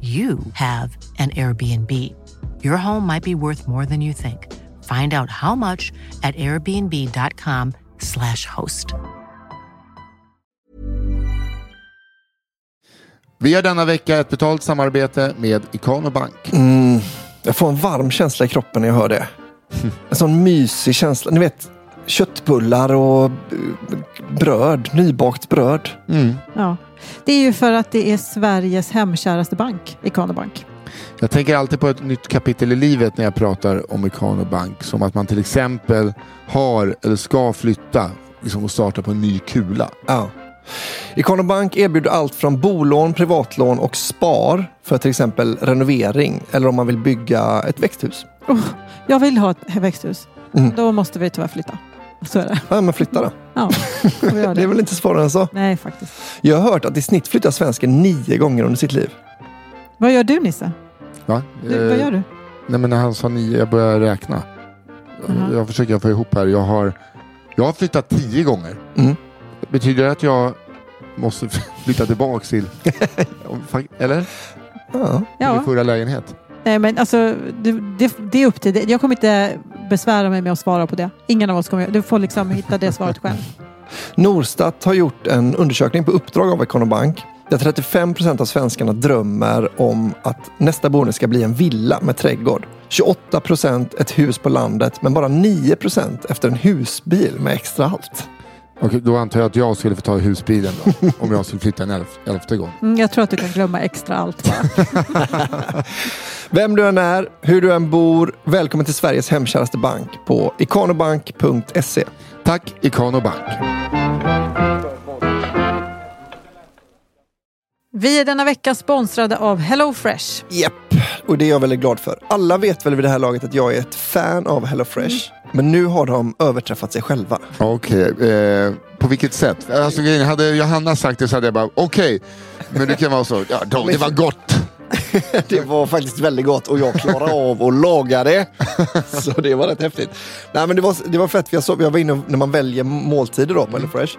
you have an Airbnb. Your home might be worth more than you think. Find out how much at airbnb.com/slash host. Vi har denna vecka ett betalt samarbete med Ikano Bank. Jag får en varm känsla i kroppen när jag hör det. En sån mysig känsla. Ni vet köttbullar och bröd, nybakt bröd. Ja. Det är ju för att det är Sveriges hemkäraste bank, Ikano Bank. Jag tänker alltid på ett nytt kapitel i livet när jag pratar om Ikano Bank. Som att man till exempel har eller ska flytta liksom, och starta på en ny kula. Ja. Ikano Bank erbjuder allt från bolån, privatlån och spar för till exempel renovering eller om man vill bygga ett växthus. Oh, jag vill ha ett växthus. Mm. Då måste vi tyvärr flytta. Så är det. Ja, men flytta då. Ja, göra Det är väl inte svårare än så. Nej, faktiskt. Jag har hört att i snitt flyttar svensken nio gånger under sitt liv. Vad gör du Nisse? Va? Du, vad Eh, gör du? Nej men när han sa nio, jag börjar räkna. Jaha. Jag försöker få ihop här. Jag har, jag har flyttat tio gånger. Mm. Betyder det att jag måste flytta tillbaka till... Eller? Ja. Ja. min förra lägenhet? Nej, men alltså, det, det, det är upp till dig. Jag kommer inte besvära mig med att svara på det. Ingen av oss kommer Du får liksom hitta det svaret själv. Norstat har gjort en undersökning på uppdrag av Ikano Bank där 35 procent av svenskarna drömmer om att nästa boende ska bli en villa med trädgård. 28 procent ett hus på landet men bara 9 procent efter en husbil med extra allt. Okej, då antar jag att jag skulle få ta husbilen då. om jag skulle flytta en elf, elfte gång. Mm, jag tror att du kan glömma extra allt. Vem du än är, hur du än bor, välkommen till Sveriges hemkäraste bank på ikanobank.se. Tack Ikano Bank. Vi är denna vecka sponsrade av HelloFresh. Japp, och det är jag väldigt glad för. Alla vet väl vid det här laget att jag är ett fan av HelloFresh. Men nu har de överträffat sig själva. Okej, eh, på vilket sätt? Alltså, hade Johanna sagt det så hade jag bara okej. Men det kan vara så, ja, då, det var gott. Det var faktiskt väldigt gott och jag klarade av att laga det. Så det var rätt häftigt. Nej, men det, var, det var fett, för jag, såg, jag var inne och- när man väljer måltider då på HelloFresh.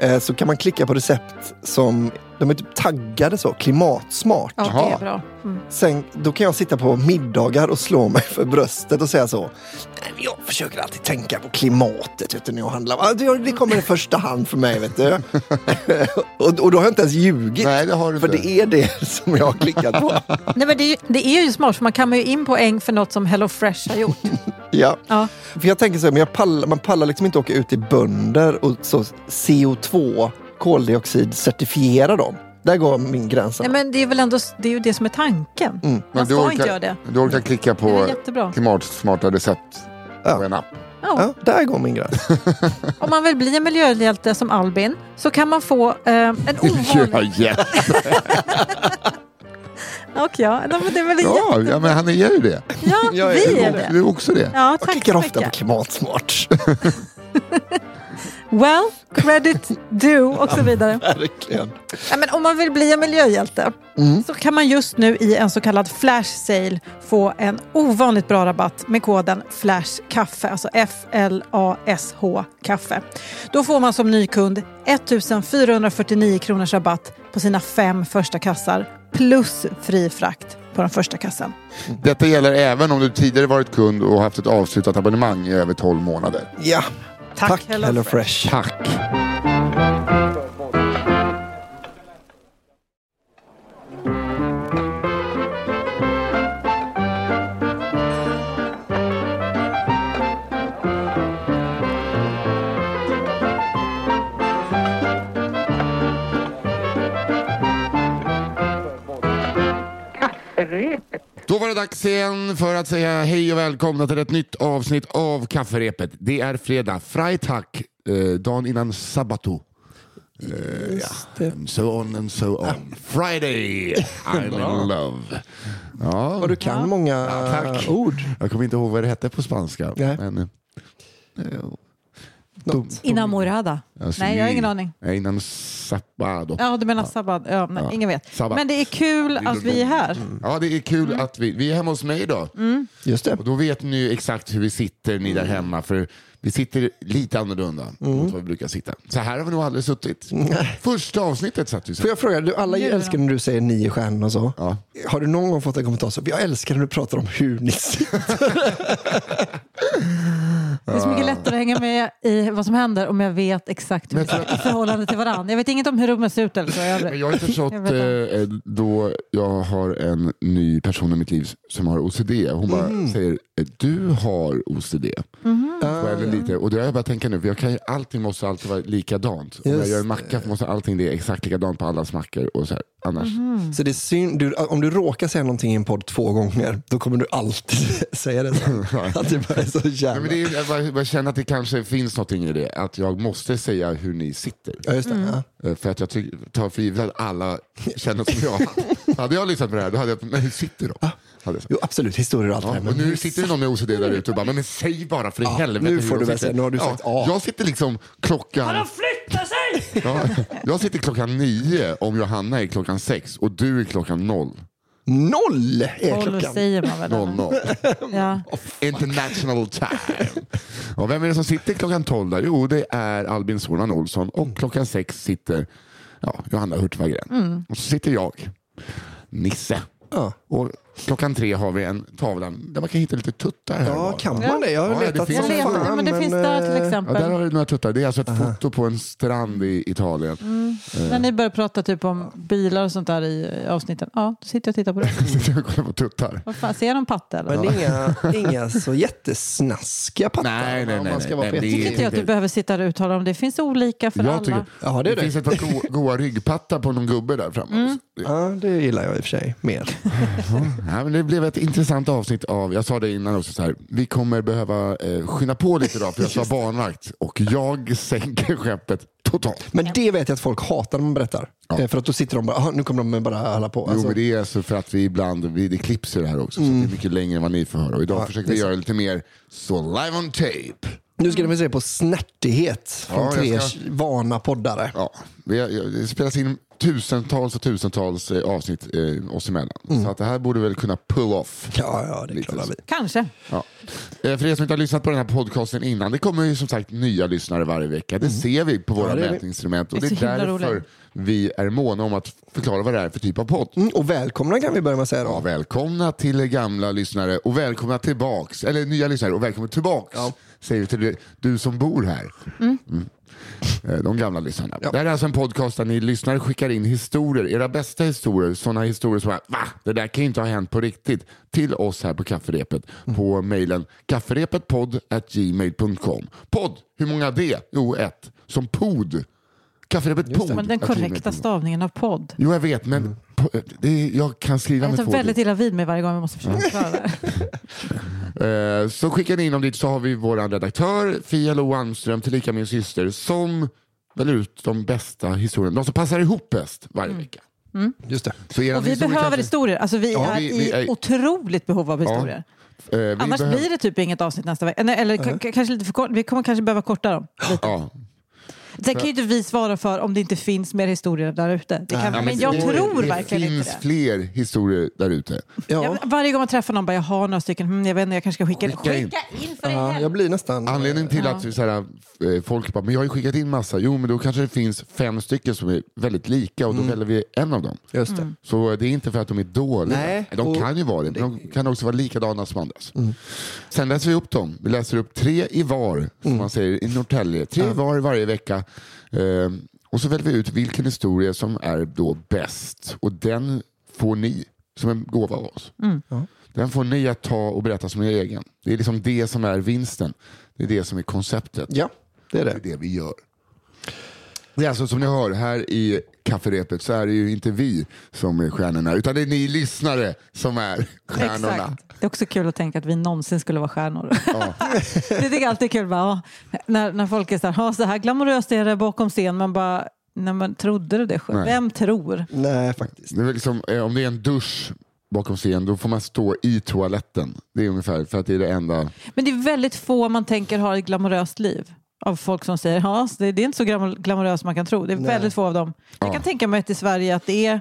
Eh, så kan man klicka på recept som de är typ taggade så, klimatsmart. Ja, det är bra. Mm. Sen, då kan jag sitta på middagar och slå mig för bröstet och säga så. "Nej, men Jag försöker alltid tänka på klimatet vet du, när jag handlar. Det- Det kommer i första hand för mig. Vet du. och, och då har jag inte ens ljugit. Nej, det har du för inte. det är det som jag har klickat på. Nej, men det, är ju, det är ju smart, för man kammar ju in poäng för något som HelloFresh har gjort. ja. Ja. För jag tänker så här, men jag pallar, man pallar liksom inte åka ut till bönder och så CO2, koldioxid, certifiera dem. Där går min gräns. Nej, men det är väl ändå det är ju det som är tanken. Men Man ska orkar, inte göra det. Du orkar klicka Det är på klimatsmarta recept Ja. på en app. Ja. Ja, där går min gräns. Om man vill bli en miljöhjälte som Albin så kan man få eh, en ovanlig... Och ja, nej, men det är väl ja, ja, men han är ju det. Ja, Jag är- vi är det. du är också det. Ja, Jag tack klickar så ofta på klimatsmart. Well, credit due och så vidare. Verkligen. Ja, men om man vill bli en miljöhjälte så kan man just nu i en så kallad flash sale få en ovanligt bra rabatt med koden FLASHKAFFE, alltså F-L-A-S-H kaffe. Då får man som ny kund 1449 kronors rabatt på sina fem första kassar plus fri frakt på den första kassan. Detta gäller även om du tidigare varit kund och haft ett avslutat abonnemang i över 12 månader. Ja. Tack, Tack Hello Hello. Tack! Då var det dags igen för att säga hej och välkomna till ett nytt avsnitt av Kafferepet. Det är fredag, Freitag, eh, dagen innan sabbato. Eh, ja. And so on and so on. Friday, I'm in love. Ja, Och du kan många tack. ord. jag kommer inte ihåg vad det hette på spanska. Nej. Men, eh, Något. Inamorada. alltså, Nej, jag har ingen aning. Nej, innan sabado. Ja, du menar sabbat? Ja, nej, Ja. Ingen vet. Sabbat. Men det är kul att vi är här. Ja, det är kul att vi, vi är hemma hos mig idag. Just det. Och då vet ni ju exakt hur vi sitter, ni där hemma. För vi sitter lite annorlunda mot vad vi brukar sitta. Så här har vi nog aldrig suttit. Första avsnittet satt vi så. Får jag fråga, du, alla älskar när du säger nio stjärnor och så. Ja. Har du någon gång fått en kommentar så, jag älskar när du pratar om hur ni sitter. Det är så mycket lättare att hänga med i vad som händer om jag vet exakt hur jag sitter i förhållande till varandra. Jag vet inget om hur rummet ser ut eller så. Men Jag, jag har förstått Jag eh, då jag har en ny person i mitt liv som har OCD. Hon bara säger, eh, du har OCD. Eller lite. Och det har jag bara tänka nu, för jag kan ju, allting måste alltid vara likadant. Om jag Just gör en macka måste allting det exakt likadant på allas mackor. Och så här. Annars, Så det är synd, du, om du råkar säga någonting i en podd två gånger, då kommer du alltid säga det. Att det bara är så Nej, jävla... men det är, jag, känner att det kanske finns någonting i det. Att jag måste säga hur ni sitter. Ja, just det. Ja. Eh, För att jag tar för givet att alla känner som jag. hade jag lyssnat på det här, då hade jag, men hur sitter de? Hade jag sagt. Jo, absolut, historier och allt Ja, det här. och Men nu sitter det någon med OCD där ute och bara, men, men säg bara för i Ja, helvete nu får du väl säga, nu har du sagt A. Jag sitter liksom klockan... Har de flyttat sig? Ja, jag sitter klockan nio om Johanna är klockan sex och du är klockan noll. Noll är Tolv klockan. säger man väl? Noll, noll. Ja. International time. Och vem är det som sitter klockan 12 där? Jo, det är Albin Soran Olsson och klockan sex sitter ja, Johanna Hurtig-Wagrén. Och så sitter jag, Nisse. Ja. Och klockan tre har vi en tavla där man kan hitta lite tuttar. Här Ja, kan man det? Jag har Ja, det letat finns som vet, fan. ja, men det finns där till eh, Ja, exempel. där har du några tuttar. Det är alltså ett foto på en strand i Italien. När ni börjar prata typ om bilar och sånt där i avsnitten. Ja, då sitter jag och tittar på det. Sitter och kollar på tuttar. Vad fan, ser jag någon patte eller? Men det är inga, inga så jättesnaskiga pattar. Nej, nej, nej, man ska nej, nej, det tycker inte jag att du behöver sitta där och uttala om. Det finns olika för Jag alla. tycker, Ja, det är det det. finns ett par go- goa ryggpattar på någon gubbe där framme. också. Ja, det gillar jag i och för sig mer. Ja, men det blev ett intressant avsnitt av, jag sa det innan också, så här, vi kommer behöva eh, skynda på lite idag för jag sa barnvakt och jag sänker skeppet totalt. Men det vet jag att folk hatar när man berättar. Eh, För att då sitter de bara, "Aha, nu kommer de bara alla på. Jo, Alltså, men det är alltså för att vi ibland, vi, det klipps ju det här också, så det är mycket längre än vad ni får höra. Och idag Ja, försöker vi göra lite mer så live on tape. Nu ska ni se på snärtighet från Ja, tre ska- vana poddare. Ja, vi har, det spelas in tusentals och tusentals eh, avsnitt eh, oss emellan. Så att det här borde väl kunna pull off. Ja, ja, det Lite klarar vi. Kanske. Ja. Eh, För er som inte har lyssnat på den här podcasten innan, det kommer ju som sagt nya lyssnare varje vecka. Det ser vi på våra Mm. det är vi. mätinstrument. Och Det det är är så himla därför roligt. vi är måna om att förklara vad det är för typ av podd. Mm, och välkomna kan vi börja med att säga då. Ja, välkomna till gamla lyssnare och välkomna tillbaks, eller nya lyssnare och välkomna tillbaks. Säger vi till du, du som bor här. Mm. Eh, De gamla lyssnarna. Ja. Det här är alltså en podcast där ni lyssnare skickar in historier, era bästa historier, sådana historier som är, va? Det där kan ju inte ha hänt på riktigt, till oss här på kafferepet Mm. på mejlen kafferepetpodd.gmail.com. Podd, hur många det? Jo, ett. Som pod. Kafferepet podd. Men den korrekta stavningen av podd. Jo, jag vet, men po- det är, jag kan skriva Jag med tar två väldigt illa vid mig varje gång vi måste försöka förklara det. Eh, Så skickar ni in dem dit så har vi vår redaktör Fia Lo Almström, tillika min syster, som väljer ut de bästa historierna. De som passar ihop bäst varje vecka. Just det. Så Och vi behöver kanske- historier. Alltså vi Ja, är vi- vi i är- otroligt behov av historier. Eh, vi Annars behöver- blir det typ inget avsnitt nästa vecka. Eller, eller k- k- kanske lite för kort. Vi kommer kanske behöva korta dem. Lite. Ja. Sen kan ju inte vi svara för om det inte finns mer historier där ute. Ja, men jag det- tror det verkligen finns inte det. fler historier där ute. Ja. Jag, varje gång man träffar någon bara, jag har några stycken, hmm, jag vet inte, jag kanske ska skicka, Skicka in. skicka in för Ja, jag blir nästan... Anledningen till att så här, eh, folk bara, men jag har ju skickat in massa. Jo, men då kanske det finns fem stycken som är väldigt lika och då väljer vi en av dem. Just det. Mm. Så det är inte för att de är dåliga. Nej, de och- kan ju vara det, men de kan också vara likadana som andras. Sen läser vi upp dem. Vi läser upp tre i var, som man säger i Norrtälje. Tre i var varje vecka. Eh, och så väljer vi ut vilken historia som är då bäst. Och den får ni som en gåva av oss. Den får ni att ta och berätta som er egen. Det är liksom det som är vinsten. Det är det som är konceptet. Ja, det är Det är det. det vi gör. Är alltså som ni hör här i kafferepet så är det ju inte vi som är stjärnorna utan det är ni lyssnare som är stjärnorna. Exakt. Det är också kul att tänka att vi någonsin skulle vara stjärnor. det tycker jag alltid är kul. Bara, ja, när, när folk är så här, "Ja, så här glamoröst är det bakom scen. Man bara, när man trodde du det själv? Nej. Vem tror? Nej, faktiskt. Det är liksom, eh, om det är en dusch bakom scen då får man stå i toaletten. Det är ungefär för att det är det enda. Men det är väldigt få man tänker har ett glamoröst liv. Av folk som säger ja, det, det är inte så glam- glamoröst man kan tro. Det är väldigt få av dem. Jag kan tänka mig att i Sverige att det är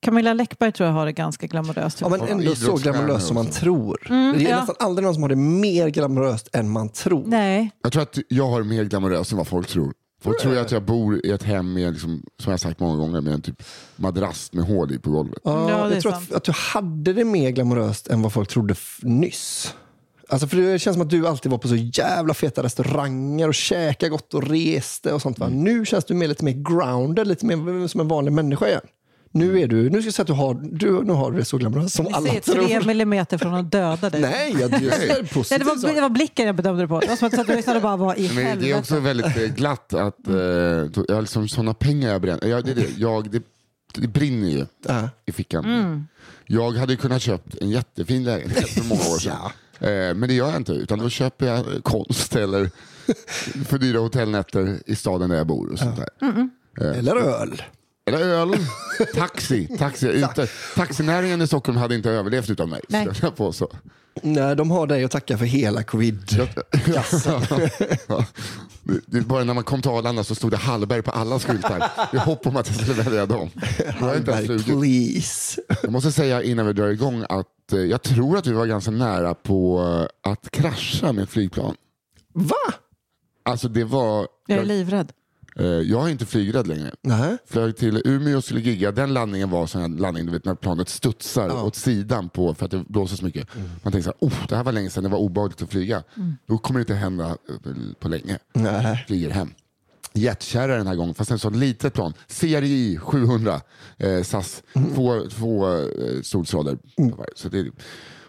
Camilla Läckberg tror jag har det ganska glamoröst. Ja, men ändå så glamoröst som man tror. det är ja. nästan aldrig någon som har det mer glamoröst än man tror. Nej, Jag tror att jag har mer glamoröst än vad folk tror. Folk tror ju att jag bor i ett hem med, liksom, som jag sagt många gånger, med en typ madrass med hål i på golvet. Ja, det jag tror att, att du hade det mer glamoröst än vad folk trodde nyss. Alltså för det känns som att du alltid var på så jävla feta restauranger och käkade gott och reste och sånt. Va? Mm. Nu känns du mer, lite mer grounded, lite mer som en vanlig människa igen. Nu är du, nu ska jag säga att du har, du, nu har du det så glamoröst som vi alla ser tror. tre millimeter från att döda dig. Nej, jag, jag är positiv det, var, det var blicken jag bedömde det på. Det var som att du lyssnade bara vad i Men det är också väldigt eh, glatt att eh, jag har liksom sådana pengar jag bränner. Jag, det, är det, jag, det, det brinner ju Ja. i fickan. Mm. Jag hade kunnat köpt en jättefin lägenhet för många år sedan. Eh, men det gör jag inte, utan då köper jag eh, konst eller för dyra hotellnätter i staden där jag bor. Och sånt där. Eller öl. Eller öl, taxi. taxi ute. Taxinäringen i Stockholm hade inte överlevt utan mig. Nej. skulle jag påstå. Nej, de har dig att tacka för hela covid. Ja. Det- det- Bara när man kom till Arlanda så stod det Hallberg på alla skyltar. I hopp om att jag skulle välja dem. Jag Hallberg, please. Jag måste säga innan vi drar igång att eh, jag tror att vi var ganska nära på eh, att krascha med ett flygplan. Va? Alltså det var... Jag är Jag, livrädd. Eh, jag är inte flygrädd längre. Nej. Flög till Umeå och skulle gigga. Den landningen var sån här landning du vet, när planet studsar åt sidan på för att det blåser så mycket. Man tänker så här, oh, det här var länge sedan det var obehagligt att flyga. Då kommer det inte hända eh, på länge. Nej. Flyger hem. Jetkärra den här gången, fast en sån litet plan. CRJ 700 eh, SAS. Två, två eh. Så det,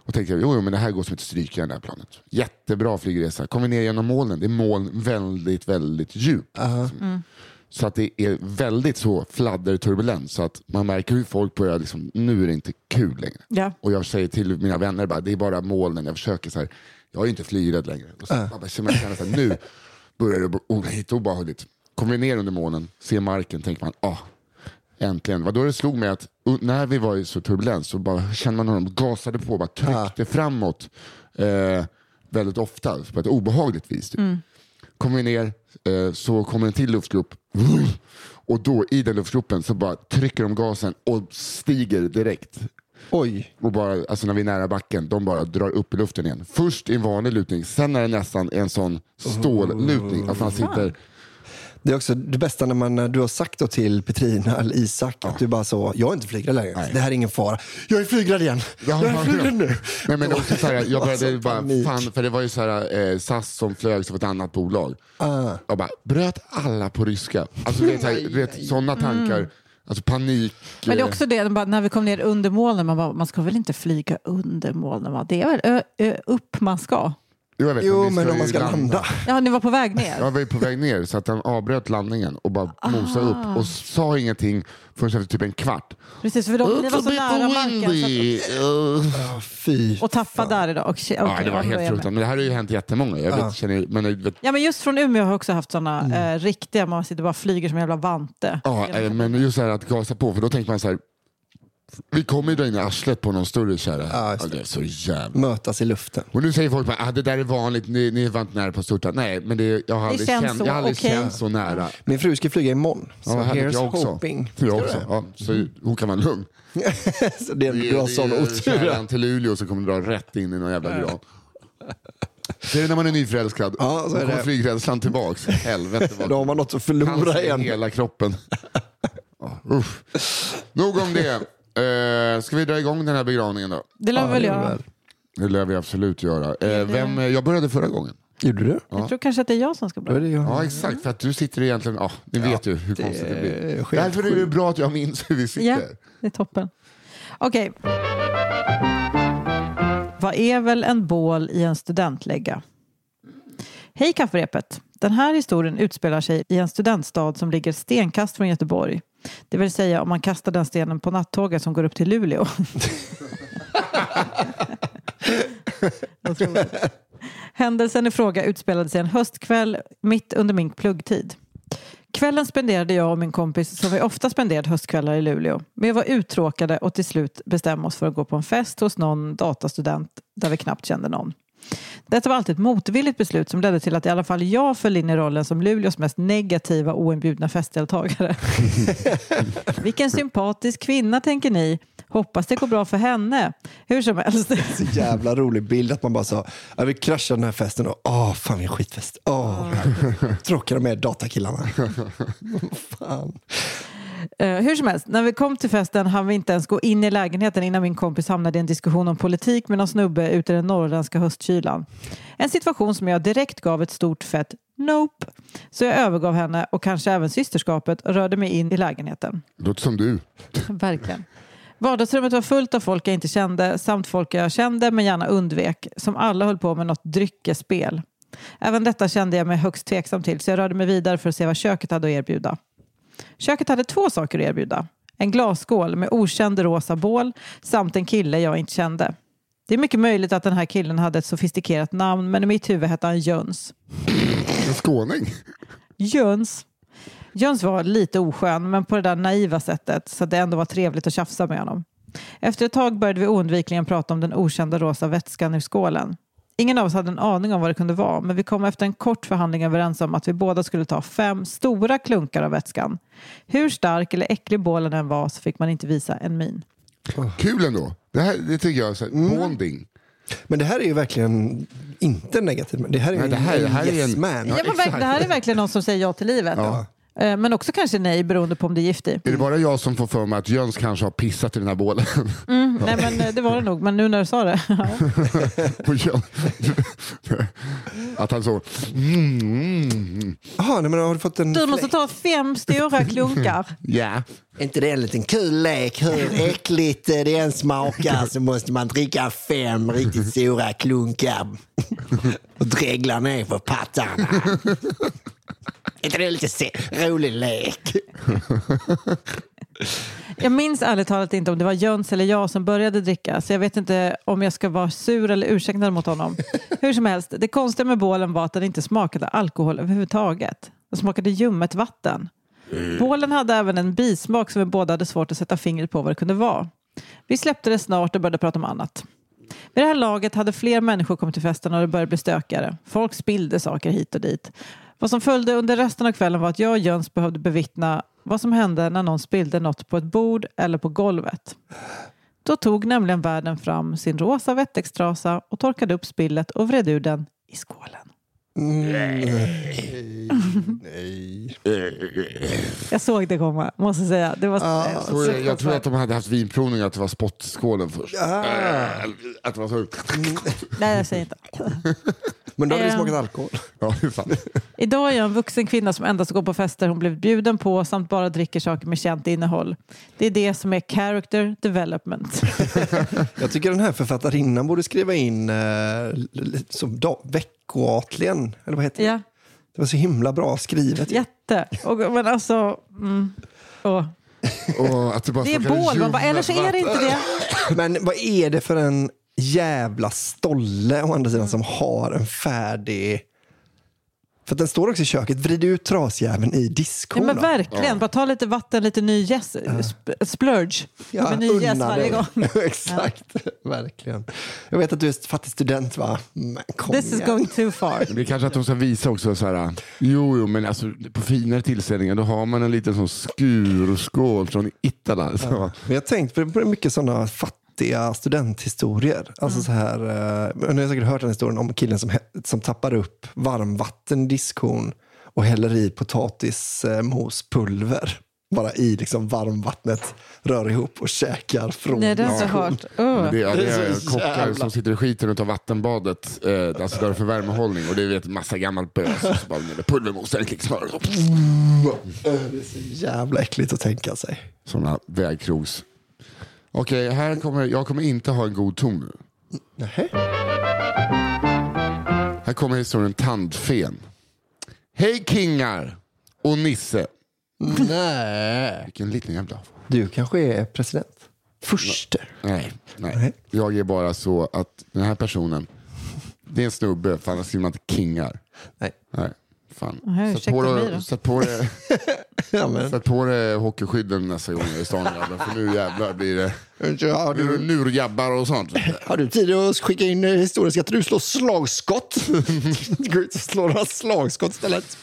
och tänkte jag, jo, jo, men det här går som ett strykjärn det här planet. Jättebra flygresa. Kommer ner genom molnen. Det är moln väldigt, väldigt djupt. Så att det är väldigt så fladderturbulent så att man märker hur folk börjar liksom, nu är det inte kul längre. Ja. Och jag säger till mina vänner bara, det är bara molnen, jag försöker så här, jag är inte flygrädd längre. Och så, bara, så man känner så här, nu börjar det oh, lite obehagligt. Kommer vi ner under molnen, ser marken, tänker man, ah, äntligen. Vad då det slog mig att när vi var i så turbulens så bara kände man hur de gasade på, bara tryckte framåt eh, väldigt ofta på ett obehagligt vis. Typ. Kommer vi ner eh, så kommer en till luftgrupp och då i den luftgruppen så bara trycker de gasen och stiger direkt. Oj. Och bara, alltså när vi är nära backen, de bara drar upp i luften igen. Först i en vanlig lutning, sen är det nästan en sån stållutning. Att man sitter, Det är också det bästa när man, när du har sagt då till Petrina eller Isak att du bara så, jag är inte flygrädd längre. Nej. Det här är ingen fara. Jag är flygrädd igen. jag är flygrädd nu. Nej, men det också så här, jag började Alltså, bara, panik. fan, för det var ju så här, eh, SAS som flög som ett annat bolag. Ah. Jag bara, bröt alla på ryska? Alltså, du vet, så här, vet, sådana tankar, alltså panik. Men det är eh, också det, när vi kom ner under molnen, man, bara, man ska väl inte flyga under molnen? Va? Det är väl ö, ö, upp man ska? Jo, jag vet, Jo, vi men om man ska landa. Ja, ni var på väg ner? Jag var ju på väg ner så att han avbröt landningen och bara mosade Ah. upp och sa ingenting förrän efter typ en kvart. Precis, för de, ni var så nära marken. Så att, Uh. Fy. och tappa där idag. Och, okay, Ja, det var helt fruktansvärt. Men det här har ju hänt jättemånga. Jag vet, känner, men, jag vet, Ja, men just från Umeå har jag också haft sådana eh, riktiga, man sitter och bara flyger som en jävla vante. ja, eh, men just det här att gasa på, för då tänker man så här, Vi kommer ju dra in arslet på någon större kärra. Ja, just det är så jävla... Mötas i luften. Och nu säger folk bara, ah, det där är vanligt, ni, ni var inte nära på störta. Nej, men det, jag har aldrig, känns känt, så, jag har aldrig okej. känt så nära. Min fru ska flyga imorgon. Så Ja, härligt, here's jag också. hoping. Jag också. Ja, så hon kan vara lugn. så det, du har sån otur. Kärran till Luleå så kommer dra rätt in i någon jävla gran. Så är det när man är nyförälskad. Ja, så är Då kommer det. flygrädslan tillbaks. Helvete vad Då har man något att förlora cancer i igen. hela kroppen. Ja, usch. Nog om det. Eh, ska vi dra igång den här begravningen då? Det lär vi väl göra. Det lär vi absolut göra. Eh, vem, jag började förra gången. Gjorde du? Jag tror kanske att det är jag som ska börja. Ja, exakt. För att du sitter egentligen... Ja, ni vet ju hur konstigt det blir. Därför är det bra att jag minns hur vi sitter. Ja, det är toppen. Okej. Vad är väl en bål i en studentlägga? Hej kafferepet! Den här historien utspelar sig i en studentstad som ligger stenkast från Göteborg. Det vill säga om man kastar den stenen på nattåget som går upp till Luleå. Händelsen i fråga utspelade sig en höstkväll mitt under min pluggtid. Kvällen spenderade jag och min kompis som vi ofta spenderat höstkvällar i Luleå. Men vi var uttråkade och till slut bestämde oss för att gå på en fest hos någon datastudent där vi knappt kände någon. Detta var alltid ett motvilligt beslut som ledde till att i alla fall jag föll in i rollen som Luleås mest negativa oinbjudna festdeltagare. Vilken sympatisk kvinna tänker ni. Hoppas det går bra för henne. Hur som helst. Så jävla rolig bild att man bara sa, jag vill krascha den här festen och åh fan vilken skitfest. Åh, tråkiga de är datakillarna. fan. Eh, hur som helst, när vi kom till festen hann vi inte ens gå in i lägenheten innan min kompis hamnade i en diskussion om politik med någon snubbe ute i den norrländska höstkylan. En situation som jag direkt gav ett stort fett nope. Så jag övergav henne och kanske även systerskapet och rörde mig in i lägenheten. Låter som du. Verkligen. Vardagsrummet var fullt av folk jag inte kände samt folk jag kände men gärna undvek som alla höll på med något dryckesspel. Även detta kände jag mig högst tveksam till så jag rörde mig vidare för att se vad köket hade att erbjuda. Köket hade två saker att erbjuda. En glasskål med okänd rosa bål samt en kille jag inte kände. Det är mycket möjligt att den här killen hade ett sofistikerat namn men i mitt huvud hette han Jöns. En skåning. Jöns. Jöns var lite oskön, men på det där naiva sättet så att det ändå var trevligt att tjafsa med honom. Efter ett tag började vi oundvikligen prata om den okända rosa vätskan ur skålen. Ingen av oss hade en aning om vad det kunde vara, men vi kom efter en kort förhandling överens om att vi båda skulle ta fem stora klunkar av vätskan. Hur stark eller äcklig bålen än var så fick man inte visa en min. Kul ändå. Det, här, det tycker jag är så här, Mm. bonding. Men det här är ju verkligen inte negativt. Det här är Nej, en, det här- det här en är yes en- man. Ja, det här är verkligen någon som säger ja till livet. Eh, Men också kanske nej beroende på om det är gift i. Är det bara jag som får för mig att Jöns kanske har pissat i den här bålen? Mm, nej men eh, det var det nog, men nu när du sa det. ja. Att han så... Mm, Jaha, nej, men har du fått en Du måste ta fem stora klunkar. ja. Är inte det en liten kul lek? Hur äckligt eh, det än smakar så måste man dricka fem riktigt stora klunkar och dregla ner på pattarna. Är inte det en lite se- rolig lek? Jag minns ärligt talat inte om det var Jöns eller jag som började dricka så jag vet inte om jag ska vara sur eller ursäktad mot honom. Hur som helst, det konstiga med bålen var att den inte smakade alkohol överhuvudtaget. Den smakade ljummet vatten. Bålen hade även en bismak som vi båda hade svårt att sätta fingret på vad det kunde vara. Vi släppte det snart och började prata om annat. Vid det här laget hade fler människor kommit till festen och det började bli stökigare. Folk spillde saker hit och dit. Vad som följde under resten av kvällen var att jag och Jöns behövde bevittna vad som hände när någon spillde något på ett bord eller på golvet. Då tog nämligen värden fram sin rosa wettextrasa och torkade upp spillet och vred ur den i skålen. Jag såg det komma, måste jag säga. Det var Så jag, jag tror att de hade haft vinprovning att det var spottskålen först. Äh, Att det var så... Nej, jag säger inte. Men då hade det Eh. smakat alkohol. Ja, sant. Idag är jag en vuxen kvinna som endast går på fester hon blivit bjuden på samt bara dricker saker med känt innehåll. Det är det som är character development. Jag tycker den här författarinnan borde skriva in eh, l- l- som veckoatlien. Eller vad heter det? ja, Det var så himla bra skrivet. jätte. Och, men alltså... Mm. Åh. Och att det bara Det är bål, man bara, eller så är det inte det. Men vad är det för en jävla stolle å andra sidan som har en färdig För att den står också i köket. Vrid ut trasjäveln i Ja, diskon. men då. verkligen, bara ta lite vatten, lite ny yes, sp- splurge. Ja, med ny yes unna varje gång. Exakt, verkligen. Jag vet att du är fattig student va? Men kom This is igen. going too far. Det är kanske att de ska visa också så här, jo, jo men alltså, på finare tillställningar då har man en liten sån skurskål från Italy. Så. Men jag har tänkt på på mycket sådana fattiga studenthistorier. Alltså så här, eh, ni har säkert hört den historien om killen som, som tappar upp varmvatten i diskhon och häller i potatismospulver. Bara i liksom varmvattnet, rör ihop och käkar från Nej, det inte diskon. hört. Uh. Det, det är är så kockar som sitter i skiten och tar vattenbadet, eh, alltså där för värmehållning och det är vet, massa gammalt bös. Så bara med pulvermos eller klicksmör. och så- Det är så jävla äckligt att tänka sig. Sådana vägkrogs. Okej, här kommer, jag kommer inte ha en god ton nu. Nähä? Här kommer historien Tandfen. Hej kingar och Nisse. Nej. Vilken liten jävla... Du kanske är president? Förste. Nej, nej. Jag är bara så att den här personen, det är en snubbe, för annars skriver man inte kingar. Nej. Nej, fan. Sätt på, sätt, det, Ja, sätt på det hockeyskydden nästa gång jag är i stan jävlar, för nu jävlar blir det Har nu är det du, nurjabbar och sånt. har du tid att skicka in eh, historiska att du slår slagskott? Gå ut och slå några slagskott istället.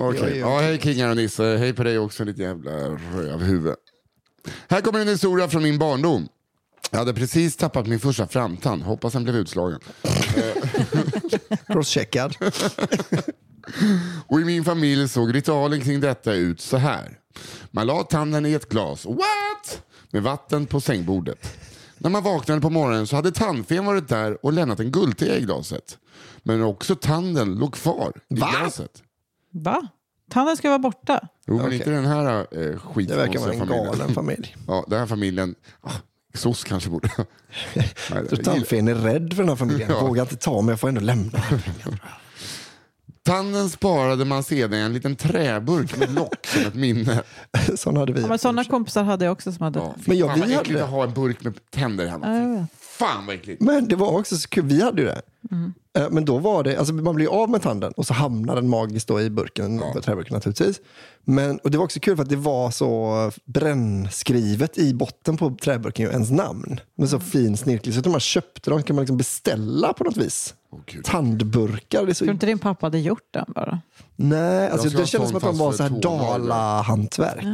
Okej. är- Ja, hej kingar och Nisse, hej på dig också ditt jävla rövhuvud. Här kommer en historia från min barndom. Jag hade precis tappat min första framtand, hoppas den blev utslagen. Crosscheckad. Och i min familj såg ritualen kring detta ut så här. Man la tanden i ett glas, what? Med vatten på sängbordet. När man vaknade på morgonen så hade tandfen varit där och lämnat en guldte i glaset. Men också tanden låg kvar i Va? glaset. Va? Tanden ska vara borta? Jo, men Okej. inte den här eh, Det skitkonstiga verkar vara en familjen. galen familj. Ja, den här familjen, ah, SOS kanske borde... Nej, Så jag- Tandfen är rädd för den här familjen. Ja. Vågar inte ta mig, jag får ändå lämna. Tanden sparade man sedan i en liten träburk med lock som ett minne. Sån hade vi. Ja, men sådana kompisar hade jag också som hade... Ja, Men ja, fan vi vad hade äckligt det. att ha en burk med tänder hemma. Ja, jag vet. Fan vad äckligt. Men det var också så kul, vi hade ju det. Eh, Men då var det, alltså man blir av med tanden och så hamnar den magiskt då i burken, Ja. träburken naturligtvis. Men, och det var också kul för att det var så brännskrivet i botten på träburken, ju, ens namn. Med så fin snirklig. Så att om man köpte dem kan man liksom beställa på något vis. Gud. Tandburkar. Det är så... Tror inte din pappa hade gjort den bara? Nej, alltså, det kändes som att de var så här. Dala-hantverk.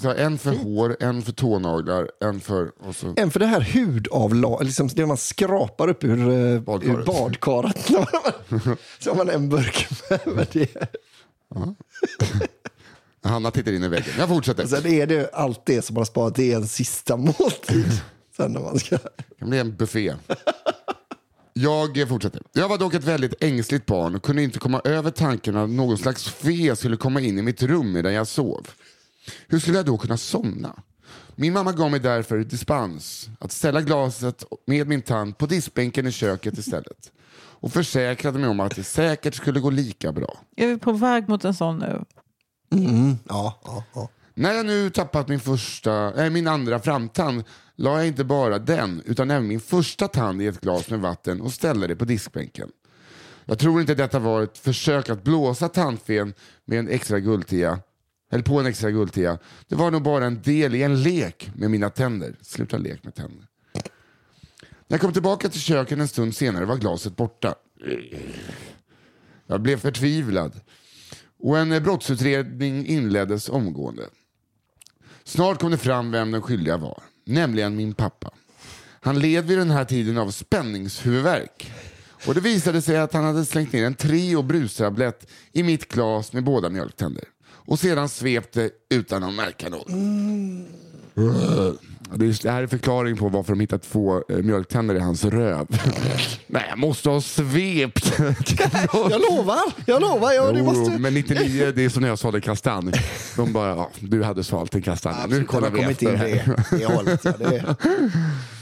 Så här, en för hår, en för tånaglar, en för... Och så, En för det här hudavlag, liksom det man skrapar upp ur, eh, Badkaret. ur badkaret. så har man en burk med, det. Hanna tittar in i väggen. Jag fortsätter. Och sen är det allt det som man har sparat, det är en sista måltid. Sen när man ska... Det kan bli en buffé. Jag fortsätter. Jag var dock ett väldigt ängsligt barn och kunde inte komma över tanken att någon slags fe skulle komma in i mitt rum medan jag sov. Hur skulle jag då kunna somna? Min mamma gav mig därför dispens att ställa glaset med min tand på diskbänken i köket istället och försäkrade mig om att det säkert skulle gå lika bra. Är vi på väg mot en sån nu? Ja, ja, ja. När jag nu tappat min, första, äh, min andra framtand la jag inte bara den utan även min första tand i ett glas med vatten och ställde det på diskbänken. Jag tror inte detta var ett försök att blåsa tandfen med en extra guldtia, eller på en extra guldtia. Det var nog bara en del i en lek med mina tänder. Sluta lek med tänder. När jag kom tillbaka till köket en stund senare var glaset borta. Jag blev förtvivlad och en brottsutredning inleddes omgående. Snart kom det fram vem den skyldiga var, nämligen min pappa. Han led vid den här tiden av spänningshuvudvärk. Och det visade sig att han hade slängt ner en Treo brustablett i mitt glas med båda mjölktänder. Och sedan svepte utan att märka något. Är- det här är förklaring på varför de hittat två eh, mjölktänder i hans röv. Nej, jag måste ha svept. Jag lovar, jag lovar. Ja, du Jo, måste... Men 99, det är som när jag sålde kastanj. De bara, ja, du hade svalt en kastanj. nu kollar jag vi efter. det, det hållet. Ja, det.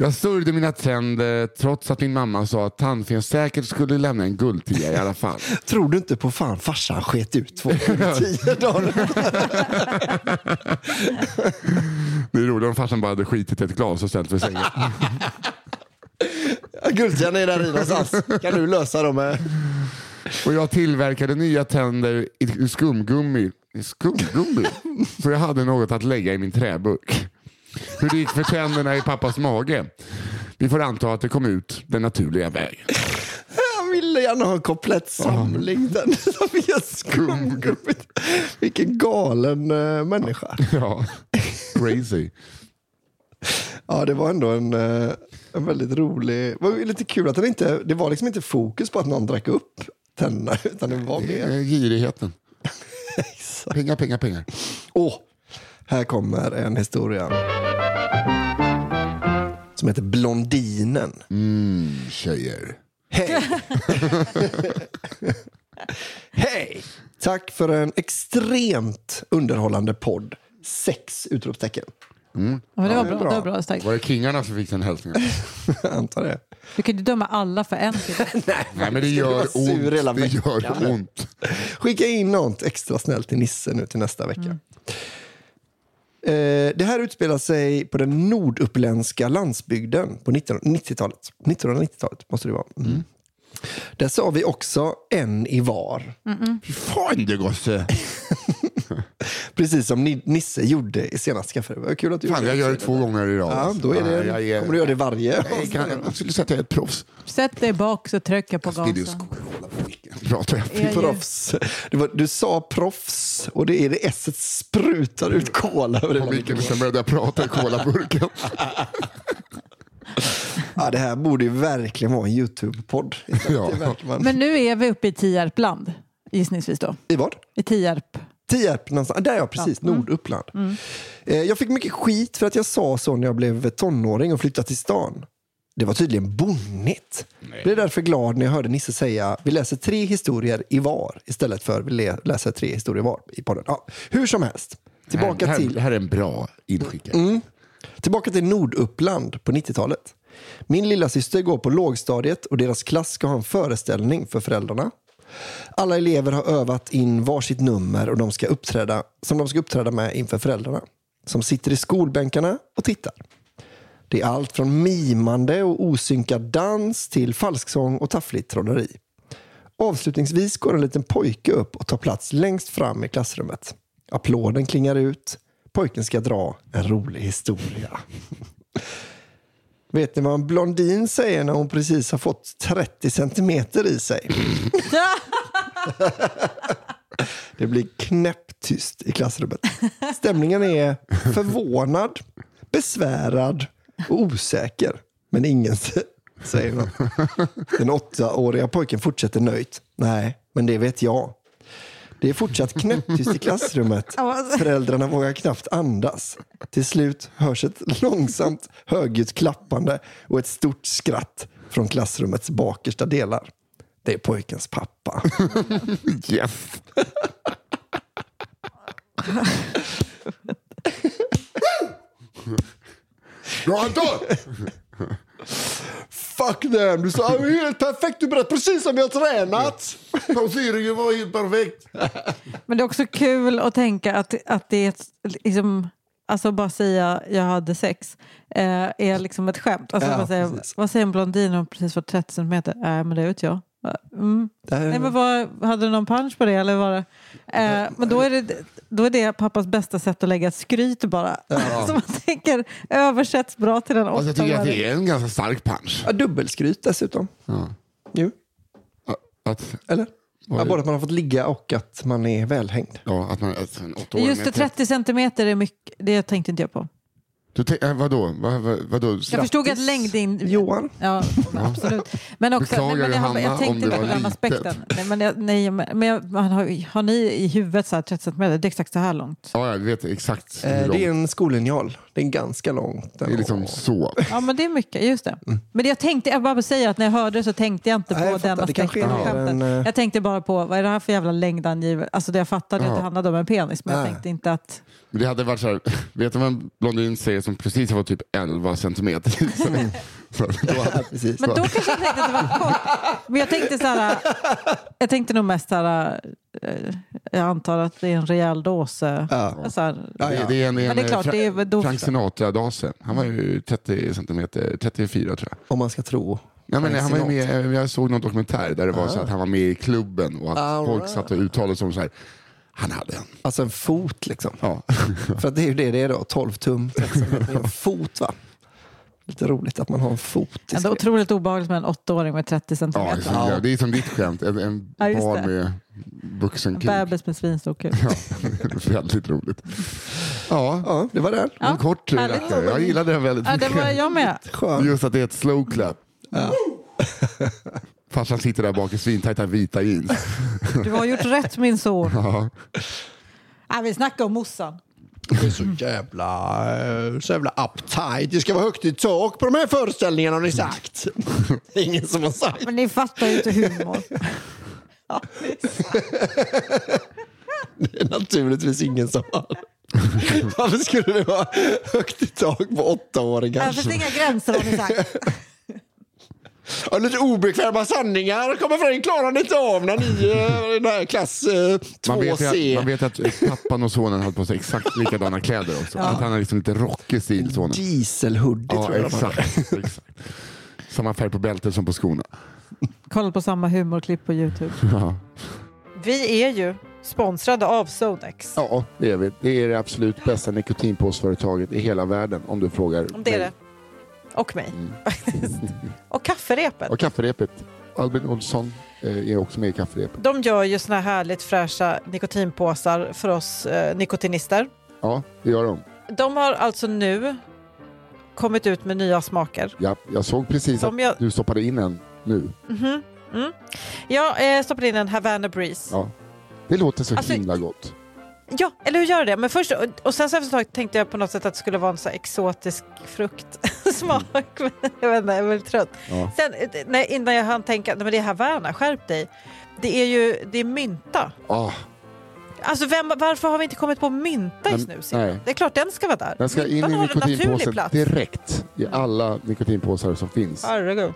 Jag sörjde mina tänder trots att min mamma sa att tandfen säkert skulle lämna en guldtia i alla fall. Tror du inte på fan farsan sket ut två tio dagar? Det är roligt om farsan bara hade skitit ett glas och ställt för sängen. Guldkärnan är där i någonstans. Kan du lösa dem med... Och jag tillverkade nya tänder i skumgummi. Skumgummi? Så jag hade något att lägga i min träburk. Hur det gick för tänderna i pappas mage? Vi får anta att det kom ut den naturliga vägen. Jag ville gärna ha en komplett samling. Den som gör skumgummi. Vilken galen uh, människa. Ja, crazy. Ja, det var ändå en, eh, en väldigt rolig... Det var lite kul att det inte... Det var liksom inte fokus på att någon drack upp tänderna, utan det var mer... Eh, Girigheten. Pengar, pengar, pengar. Åh, här kommer en historia. Som heter Blondinen. Mm, tjejer. Hej! Hej! Tack för en extremt underhållande podd. Sex utropstecken. Ja, men det var Ja, det är bra. Det var bra starkt. Var det kingarna som fick den hälsningen? Antar det. Du kan ju döma alla för en till. Nej, men det gör hela ont. Det gör ont. Skicka in något extra snällt till Nisse nu till nästa vecka. Eh, det här utspelar sig på den norduppländska landsbygden på 1990-talet. 1990-talet måste det vara. Mm. Där sa vi också en i var. Fy fan det gosse. Precis som Ni- Nisse gjorde i senaste kaffe. Det var kul att du Fan, gjorde jag gör det två gånger idag. Ja, då är det, Ja, jag är- kommer du göra det varje. Jag, kan, jag skulle säga att jag är ett proffs. Sätt dig bak så trycker på gasen. Pratar jag? Är- Proffs. Det var, du sa proffs och det är det s sprutar ut kola över hela micken, sen började jag prata i colaburken. Ja, det här borde ju verkligen vara en YouTube-podd. Ja. Men nu är vi uppe i Tierpland, gissningsvis då. I vad? I Tierp. Tierp någonstans. Där ja, precis. Norduppland. Eh, Jag fick mycket skit för att jag sa så när jag blev tonåring och flyttade till stan. Det var tydligen bonnigt. Jag blev därför glad när jag hörde Nisse säga vi läser tre historier i var istället för vi lä- läser tre historier var i podden. Ja, hur som helst. Tillbaka här, till Det här är en bra inskick. Tillbaka till Norduppland på 90-talet. Min lilla syster går på lågstadiet och deras klass ska ha en föreställning för föräldrarna. Alla elever har övat in varsitt nummer och de ska uppträda, som de ska uppträda med inför föräldrarna. Som sitter i skolbänkarna och tittar. Det är allt från mimande och osynkad dans till falsksång och taffligt trolleri. Avslutningsvis går en liten pojke upp och tar plats längst fram i klassrummet. Applåden klingar ut. Pojken ska dra en rolig historia. Vet ni vad en blondin säger när hon precis har fått 30 centimeter i sig? Det blir knäpptyst i klassrummet. Stämningen är förvånad, besvärad och osäker. Men ingen säger något. Den åttaåriga pojken fortsätter nöjt. Nej, men det vet jag. Det är fortsatt knäpptyst i klassrummet. Föräldrarna vågar knappt andas. Till slut hörs ett långsamt högljutt klappande och ett stort skratt från klassrummets bakersta delar. Det är pojkens pappa. Yes. Bra Anton! Fuck them! Du sa helt perfekt, du berättade precis som jag tränat. Pauseringen var helt perfekt. Men det är också kul att tänka att, att det är ett, liksom, alltså bara säga jag hade sex eh, är liksom ett skämt. Alltså Ja, säga, precis. vad säger en blondin om precis var 30 centimeter? Nej men det vet jag. Mm. Där- Nej, men vad, hade du någon punch på det? Eller var det? Eh, men då är det, då är det pappas bästa sätt att lägga ett skryt bara. Som man tänker översätts bra till den Alltså, jag tycker att det är en ganska stark punch. Ja, dubbelskryt dessutom. Ja. Jo, Att, eller? Ja, är både att man har fått ligga och att man är välhängd. ja, att man, att en Just det, med 30 30 centimeter är mycket. Det tänkte inte jag på. Du tänk, äh, vadå? Vad, vad, vadå? Jag förstod att längd in... Johan? Ja, absolut. Men också, Beklagar, nej, men jag, Johanna, jag om tänkte på var den litet. aspekten. Nej, men jag, nej, men jag, har, har ni i huvudet så här 30 centimeter? Det är exakt så här långt. Ja, jag vet exakt hur Eh, långt. det är en skollinjal. Det är ganska långt. Det är liksom så. Ja, men det är mycket. Just det. Men det jag tänkte, jag bara säger att när jag hörde det så tänkte jag inte på Nej, jag den aspekten av skämtet. eh, Jag tänkte bara på, vad är det här för jävla längdangivet? Alltså det jag fattade att det handlade om en penis, men jag Nej. tänkte inte att... Men Det hade varit så här, vet du vad en blondin säger som precis har fått typ 11 centimeter då hade, Precis. Men då kanske jag tänkte att det var kort. Men jag tänkte så här, jag tänkte nog mest så här, eh, jag antar att det är en rejäl dåse. Ja. Så här, Ja, det, ja. det är en, Men det är klart, Fra- det är då- Frank Sinatra-dase. Han var ju 30 centimeter, 34 tror jag. Om man ska tro Ja, men han var med, jag såg någon dokumentär där det var så att han var med i klubben och att All folk right. satt och uttalade sig som så här, han hade en. Alltså en fot liksom. Ja. För att det är ju det det är då, 12 tum. Liksom. En fot va? Lite roligt att man har en fot. i Ändå otroligt obehagligt med en åttaåring med 30 Ja, det, är centimeter. som, det är som ditt skämt, en, en Ja, barn med vuxen En kuk. bebis med svinstor kuk. Ja, det är väldigt roligt. Ja, Ja, det var det. Ja, en kort härligt. rackare. Jag gillade den väldigt Ja, det mycket. var jag med. Just att det är ett slow clap. Farsan sitter där bak i svintajta vita jeans. Du har gjort rätt min son. Ja. Vi snackar om morsan. Det är så jävla, eh, så jävla uptight. Det ska vara högt i tak på de här föreställningarna har ni sagt. Det är ingen som har sagt. Men ni fattar ju inte humor. Ja, Det är naturligtvis ingen som har. Varför skulle det vara högt i tak på åttaåringar? det finns inga gränser har ni sagt. Ja, lite obekväma sanningar kommer Frank klarar ni inte av när ni är i den här klass eh, Man, vet ju 2C. att, man vet att pappan och sonen hade på sig exakt likadana kläder också. Att han har liksom lite rockig stil sonen. Dieselhoodie Ja, tror jag exakt, exakt. Samma färg på bältet som på skorna. Kolla på samma humorklipp på Youtube. Ja. Vi är ju sponsrade av Sonex. ja, det är vi. Det är det absolut bästa nikotinpåsföretaget i hela världen om du frågar Det är mig. det. Och mig. faktiskt. Och kafferepet. Och kafferepet. Albin Olsson eh, är också med i kafferepet. De gör ju såna här härligt fräscha nikotinpåsar för oss eh, nikotinister. Ja, det gör de. De har alltså nu kommit ut med nya smaker. Ja, jag såg precis Som att jag- du stoppade in en nu. Mhm. Mm. Jag eh, stoppade in en Havana Breeze. Ja. Det låter så Alltså- himla gott. Ja, eller hur gör det? Men först, och, sen så efter ett tag tänkte jag på något sätt att det skulle vara en så exotisk fruktsmak. Men jag vet inte, jag väldigt trött. Ja. Sen, eh, när, innan jag hann tänka, nej, men det är Havana, skärp dig. Det är ju det är mynta. Ah, Alltså vem, varför har vi inte kommit på mynta i snus? nej. Det är klart den ska vara där. den ska in i nikotinpåsen direkt i alla nikotinpåsar som finns. Herregud.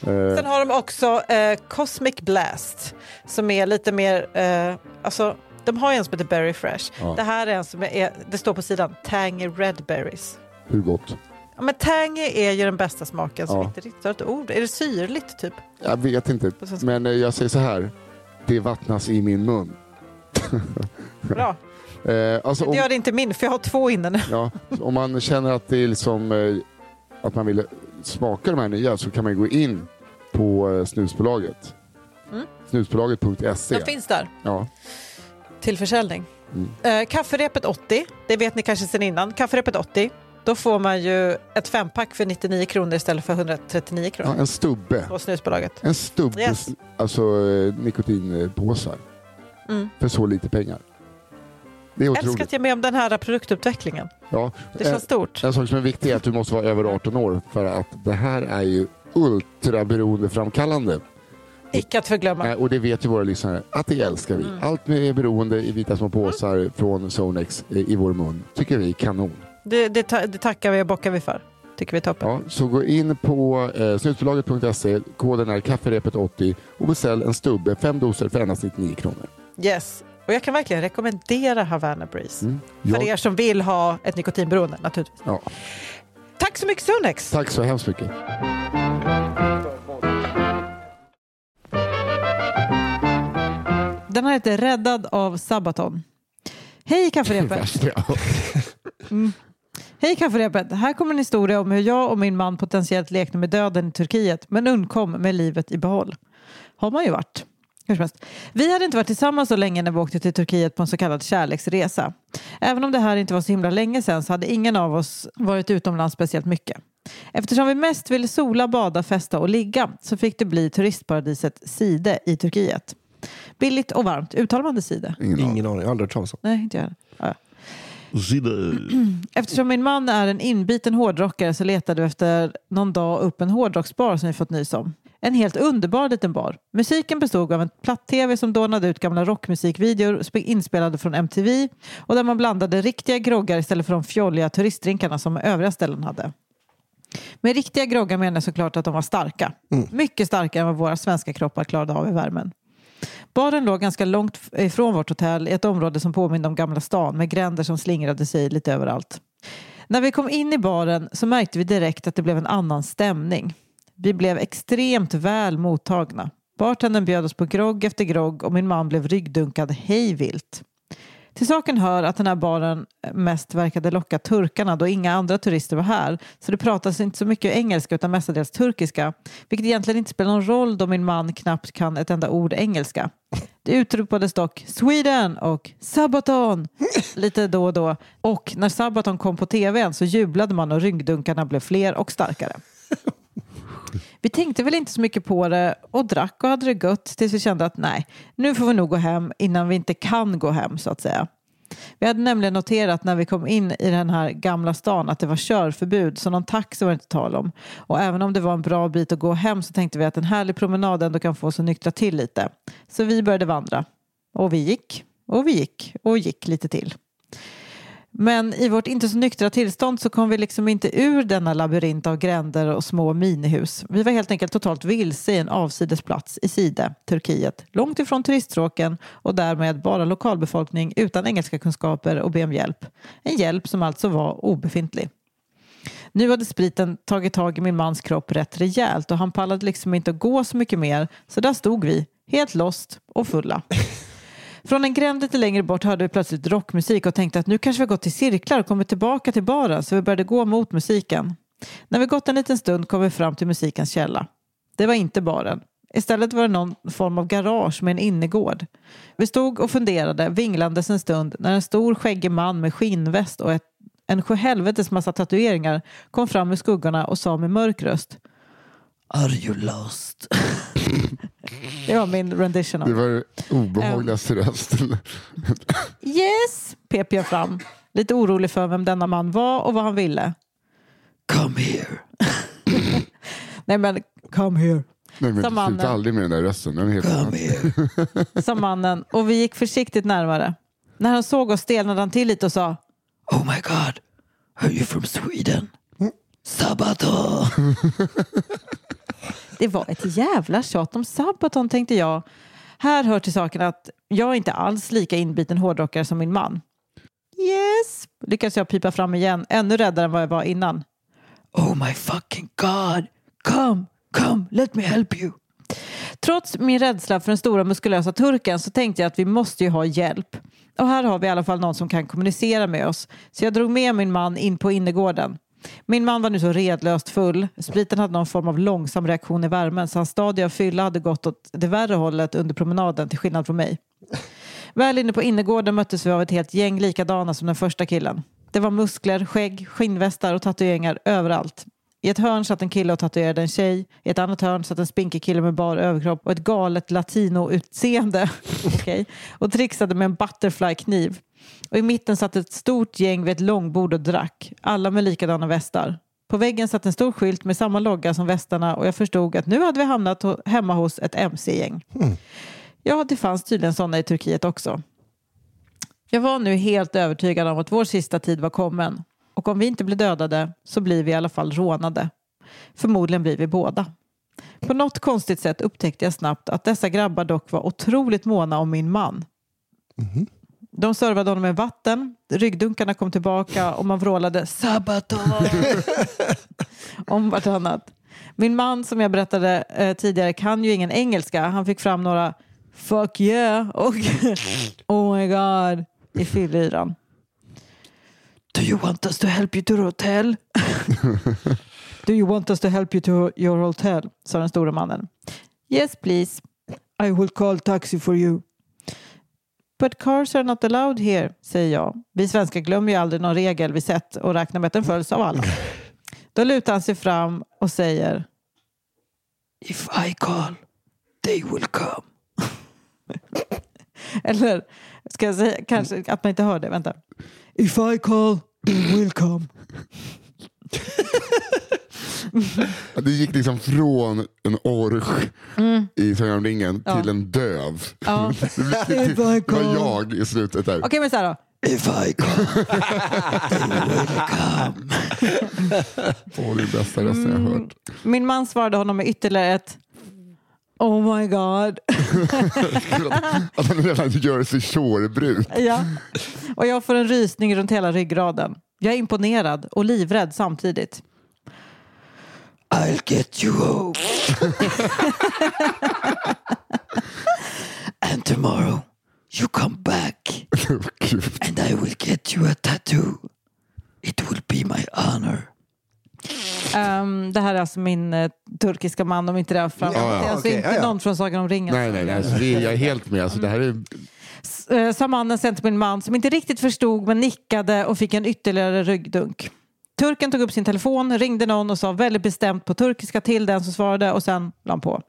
Eh, Sen har de också eh, Cosmic Blast som är lite mer, eh, alltså de har ju en som heter Berry Fresh. Ja. Det här är en som är, det står på sidan, Tangy Red Berries. hur gott? Ja, men tangy är ju den bästa smaken som Ja. inte riktigt har ett ord. Är det syrligt typ? Jag vet inte, men eh, jag säger så här. Det vattnas i min mun. Bra. Eh, alltså, Det om, gör det inte min, för jag har två inne nu. ja, om man känner att det är liksom, eh, att man vill smaka de här nya så kan man gå in på eh, snusbolaget. Mm. Snusbolaget.se. De finns där Ja. Till försäljning. Mm. Eh, kafferepet 80, det vet ni kanske sedan innan. Kafferepet 80, då får man ju ett fempack för 99 kronor istället för 139 ja, kronor en stubbe. på snusbolaget. En stubbe, Yes. alltså eh, nikotinpåsar. Mm. För så lite pengar. Det är Älskar otroligt. att jag är med om den här produktutvecklingen. Ja. Det Eh, känns stort. En sak som är viktig är att du måste vara över 18 år för att det här är ju ultraberoendeframkallande. Icke att förglömma. Eh, Och det vet ju våra lyssnare att det älskar vi. Mm. Allt med beroende i vita små påsar från Sonex eh, i vår mun tycker vi är kanon. Det, det, ta, det tackar vi och bockar vi för. Tycker vi är toppen. Ja, så gå in på eh, snusbolaget.se, koden är kafferepet80 och beställ en stubbe, fem doser för endast 99 kronor. Yes. Och jag kan verkligen rekommendera Havana Breeze. Mm. För Jag- er som vill ha ett nikotinberoende naturligtvis. Ja, Tack så mycket Sonex! tack så hemskt mycket. Den här heter Räddad av Sabaton. Hej kafferepet! Ja. Hej kafferepet! Här kommer en historia om hur jag och min man potentiellt lekte med döden i Turkiet men undkom med livet i behåll. Har man ju varit. Vi hade inte varit tillsammans så länge när vi åkte till Turkiet på en så kallad kärleksresa. Även om det här inte var så himla länge sedan så hade ingen av oss varit utomlands speciellt mycket. Eftersom vi mest ville sola, bada, festa och ligga så fick det bli turistparadiset Side i Turkiet. Billigt och varmt. Uttalar man det Side? Ingen aning. Ingen aning, jag har aldrig hört talas om. Nej, inte jag. Ja. Eftersom min man är en inbiten hårdrockare så letade vi efter någon dag upp en hårdrocksbar som vi fått nys om. En helt underbar liten bar. Musiken bestod av en platt-tv som dånade ut gamla rockmusikvideor spe- inspelade från MTV och där man blandade riktiga groggar istället för de fjolliga turistdrinkarna som övriga ställen hade. Med riktiga groggar menar jag såklart att de var starka. Mycket starkare än vad våra svenska kroppar klarade av i värmen. Baren låg ganska långt ifrån vårt hotell i ett område som påminde om Gamla stan med gränder som slingrade sig lite överallt. När vi kom in i baren så märkte vi direkt att det blev en annan stämning. Vi blev extremt väl mottagna. Bartendern bjöd oss på grogg efter grogg och min man blev ryggdunkad hejvilt. Till saken hör att den här baren mest verkade locka turkarna då inga andra turister var här. Så det pratades inte så mycket engelska utan mestadels turkiska. Vilket egentligen inte spelar någon roll då min man knappt kan ett enda ord engelska. Det utropades dock Sweden och Sabaton lite då och då. Och när Sabaton kom på tvn så jublade man och ryggdunkarna blev fler och starkare. Vi tänkte väl inte så mycket på det och drack och hade det gött tills vi kände att nej, nu får vi nog gå hem innan vi inte kan gå hem så att säga. Vi hade nämligen noterat när vi kom in i den här gamla stan att det var körförbud så någon taxi var det inte tal om. Och även om det var en bra bit att gå hem så tänkte vi att en härlig promenad ändå kan få oss att nyktra till lite. Så vi började vandra. Och vi gick och vi gick och gick lite till. Men i vårt inte så nyktra tillstånd så kom vi liksom inte ur denna labyrint av gränder och små minihus. Vi var helt enkelt totalt vilse i en avsides plats i Side, Turkiet, långt ifrån turiststråken och därmed bara lokalbefolkning utan engelska kunskaper och be om hjälp. En hjälp som alltså var obefintlig. Nu hade spriten tagit tag i min mans kropp rätt rejält och han pallade liksom inte att gå så mycket mer så där stod vi, helt lost och fulla. Från en gränd lite längre bort hörde vi plötsligt rockmusik och tänkte att nu kanske vi har gått i cirklar och kommit tillbaka till baren så vi började gå mot musiken. När vi gått en liten stund kom vi fram till musikens källa. Det var inte baren. Istället var det någon form av garage med en innergård. Vi stod och funderade, vinglandes en stund, när en stor skäggig man med skinnväst och ett, en sjuhelvetes massa tatueringar kom fram ur skuggorna och sa med mörk röst Are you lost? det var min rendition. Av. Det var obehagligaste röst. Yes, pep jag fram. Lite orolig för vem denna man var och vad han ville. Come here. Nej men, come here. Nej, men Sa sluta aldrig med den där rösten. Den är helt Come here. Sa mannen och vi gick försiktigt närmare. När han såg oss stelnade han till lite och sa Oh my god, are you from Sweden? Sabaton! det var ett jävla tjat om Sabaton tänkte jag. Här hör till saken att jag är inte alls lika inbiten hårdrockare som min man. Yes, lyckades jag pipa fram igen, ännu räddare än vad jag var innan. Oh my fucking god, come, come, let me help you. Trots min rädsla för den stora muskulösa turken så tänkte jag att vi måste ju ha hjälp. Och här har vi i alla fall någon som kan kommunicera med oss. Så jag drog med min man in på innergården. Min man var nu så redlöst full. Spriten hade någon form av långsam reaktion i värmen så hans stadie av fylla hade gått åt det värre hållet under promenaden till skillnad från mig. Väl inne på innergården möttes vi av ett helt gäng likadana som den första killen. Det var muskler, skägg, skinnvästar och tatueringar överallt. I ett hörn satt en kille och tatuerade en tjej. I ett annat hörn satt en spinkig kille med bar överkropp och ett galet latino-utseende. okay. Och trixade med en butterfly-kniv. Och i mitten satt ett stort gäng vid ett långbord och drack. Alla med likadana västar. På väggen satt en stor skylt med samma logga som västarna och jag förstod att nu hade vi hamnat hemma hos ett mc-gäng. Mm. Ja, det fanns tydligen sådana i Turkiet också. Jag var nu helt övertygad om att vår sista tid var kommen. Och om vi inte blir dödade så blir vi i alla fall rånade. Förmodligen blir vi båda. På något konstigt sätt upptäckte jag snabbt att dessa grabbar dock var otroligt måna om min man. Mm. De servade honom med vatten, ryggdunkarna kom tillbaka och man vrålade Sabaton om vartannat. Min man som jag berättade eh, tidigare kan ju ingen engelska. Han fick fram några fuck yeah och oh my god i fyllyran. Do you want us to help you to the hotel? Do you want us to help you to your hotel? sa den stora mannen. Yes please. I will call taxi for you. But cars are not allowed here, säger jag. Vi svenskar glömmer ju aldrig någon regel vi sett och räknar med att den följs av alla. Då lutar han sig fram och säger If I call, they will come. Eller ska jag säga kanske att man inte hör det? Vänta. If I call, they will come. Det gick liksom från en orch mm. i Sagan om ringen ja. till en döv. Ja. det, var jag i slutet där. Okej, okay, men så här då. If I come, they will come. Åh, det är bästa rösten jag har hört. Min man svarade honom med ytterligare ett Oh my god. att han redan Jersey Shore-brud. ja, och jag får en rysning runt hela ryggraden. Jag är imponerad och livrädd samtidigt. I'll get you home. and tomorrow you come back and I will get you a tattoo. It will be my honor. Ehm, det här är alltså min eh, turkiska man, om inte det har framgått. Ja, ja, alltså okej, inte ja, ja. någon från Sagan om ringen. Nej, nej, nej. Alltså, det är, jag är helt med. Alltså, det här är, Eh, sa mannen sen till min man som inte riktigt förstod men nickade och fick en ytterligare ryggdunk. Turken tog upp sin telefon, ringde någon och sa väldigt bestämt på turkiska till den som svarade och sen la han på.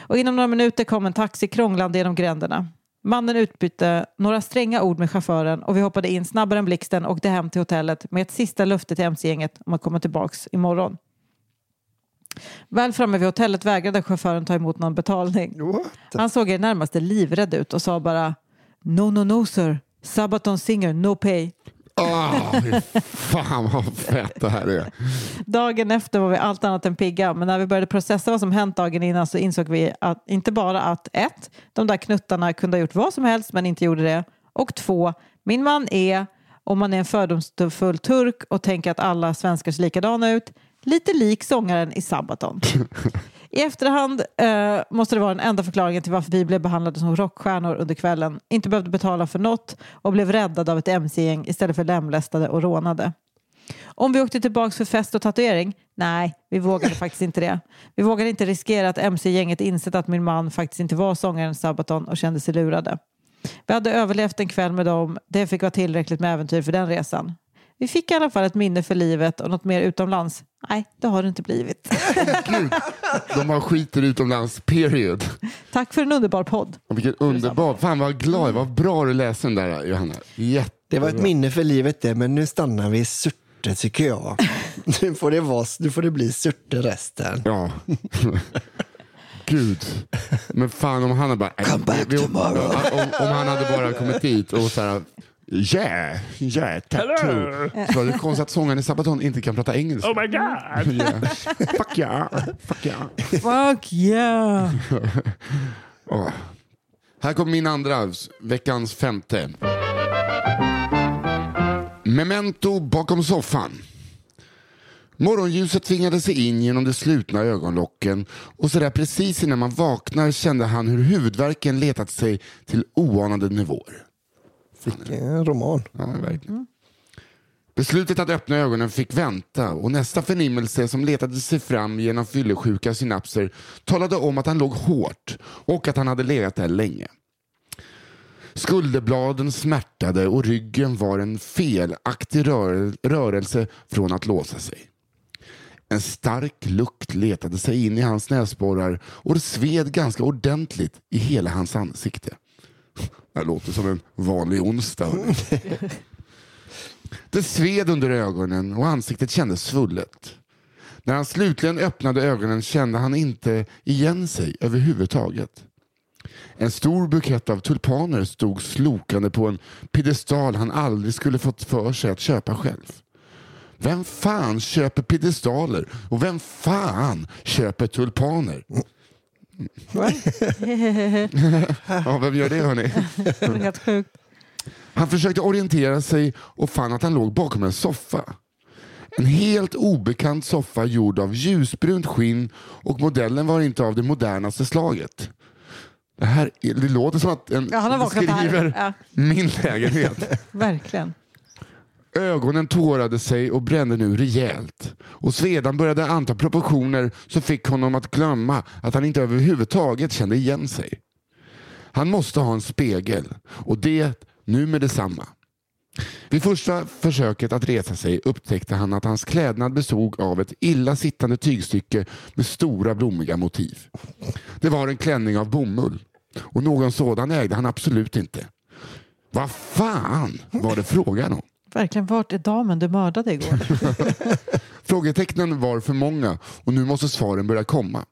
Och inom några minuter kom en taxi krånglande genom gränderna. Mannen utbytte några stränga ord med chauffören och vi hoppade in snabbare än blixten och åkte hem till hotellet med ett sista löfte till mc-gänget om att komma tillbaks imorgon. Väl framme vid hotellet vägrade chauffören ta emot någon betalning. What? Han såg i det närmaste livrädd ut och sa bara No, no, no sir. Sabaton singer, no pay. Oh, fy fan vad fett det här är. Dagen efter var vi allt annat än pigga, men när vi började processa vad som hänt dagen innan så insåg vi att inte bara att ett, de där knuttarna kunde ha gjort vad som helst men inte gjorde det. Och två, min man är, om man är en fördomsfull turk och tänker att alla svenskar ser likadana ut, lite lik sångaren i Sabaton. I efterhand eh, måste det vara den enda förklaringen till varför vi blev behandlade som rockstjärnor under kvällen, inte behövde betala för något och blev räddade av ett mc-gäng istället för lemlästade och rånade. Om vi åkte tillbaka för fest och tatuering? Nej, vi vågade faktiskt inte det. Vi vågade inte riskera att mc-gänget insett att min man faktiskt inte var sångaren i Sabaton och kände sig lurade. Vi hade överlevt en kväll med dem. Det fick vara tillräckligt med äventyr för den resan. Vi fick i alla fall ett minne för livet och något mer utomlands? Nej, det har det inte blivit. Gud, de har skiter utomlands, period. Tack för en underbar podd. Och vilken underbar, fan vad glad, vad bra du läste den där Johanna. Jätte. Det var ett minne för livet det, men nu stannar vi i Surte tycker jag. Nu får det, vara, nu får det bli Surte resten. Ja. Gud. Men fan om han hade bara... Come back vi- tomorrow. Om, om han hade bara kommit dit och så här... Yeah, yeah, tattoo. Så var det konstigt att sångaren i Sabaton inte kan prata engelska. Oh my god! Yeah. Fuck yeah, fuck yeah. Fuck yeah! Åh. Här kommer min andra, veckans femte. Memento bakom soffan. Morgonljuset tvingade sig in genom de slutna ögonlocken och så där precis innan man vaknar kände han hur huvudvärken letat sig till oanade nivåer. En roman. Ja, verkligen. Beslutet att öppna ögonen fick vänta och nästa förnimmelse som letade sig fram genom fyllesjuka synapser talade om att han låg hårt och att han hade legat där länge. Skulderbladen smärtade och ryggen var en felaktig rör- rörelse från att låsa sig. En stark lukt letade sig in i hans näsborrar och det sved ganska ordentligt i hela hans ansikte. Det låter som en vanlig onsdag. Det sved under ögonen och ansiktet kändes svullet. När han slutligen öppnade ögonen kände han inte igen sig överhuvudtaget. En stor bukett av tulpaner stod slokande på en piedestal han aldrig skulle fått för sig att köpa själv. Vem fan köper piedestaler och vem fan köper tulpaner? ja, vem gör det hörni? Det är helt sjukt. Han försökte orientera sig och fann att han låg bakom en soffa. En helt obekant soffa gjord av ljusbrunt skinn och modellen var inte av det modernaste slaget. Det, här, är- det låter som att en Ja, han har vaknat här. Ja. min lägenhet. Verkligen. Ögonen tårade sig och brände nu rejält. Och svedan började anta proportioner som fick honom att glömma att han inte överhuvudtaget kände igen sig. Han måste ha en spegel och det nu med detsamma. Vid första försöket att resa sig upptäckte han att hans klädnad bestod av ett illa sittande tygstycke med stora blommiga motiv. Det var en klänning av bomull och någon sådan ägde han absolut inte. Vad fan var det frågan om? Verkligen. Vart är damen du mördade igår? Frågetecknen var för många och nu måste svaren börja komma.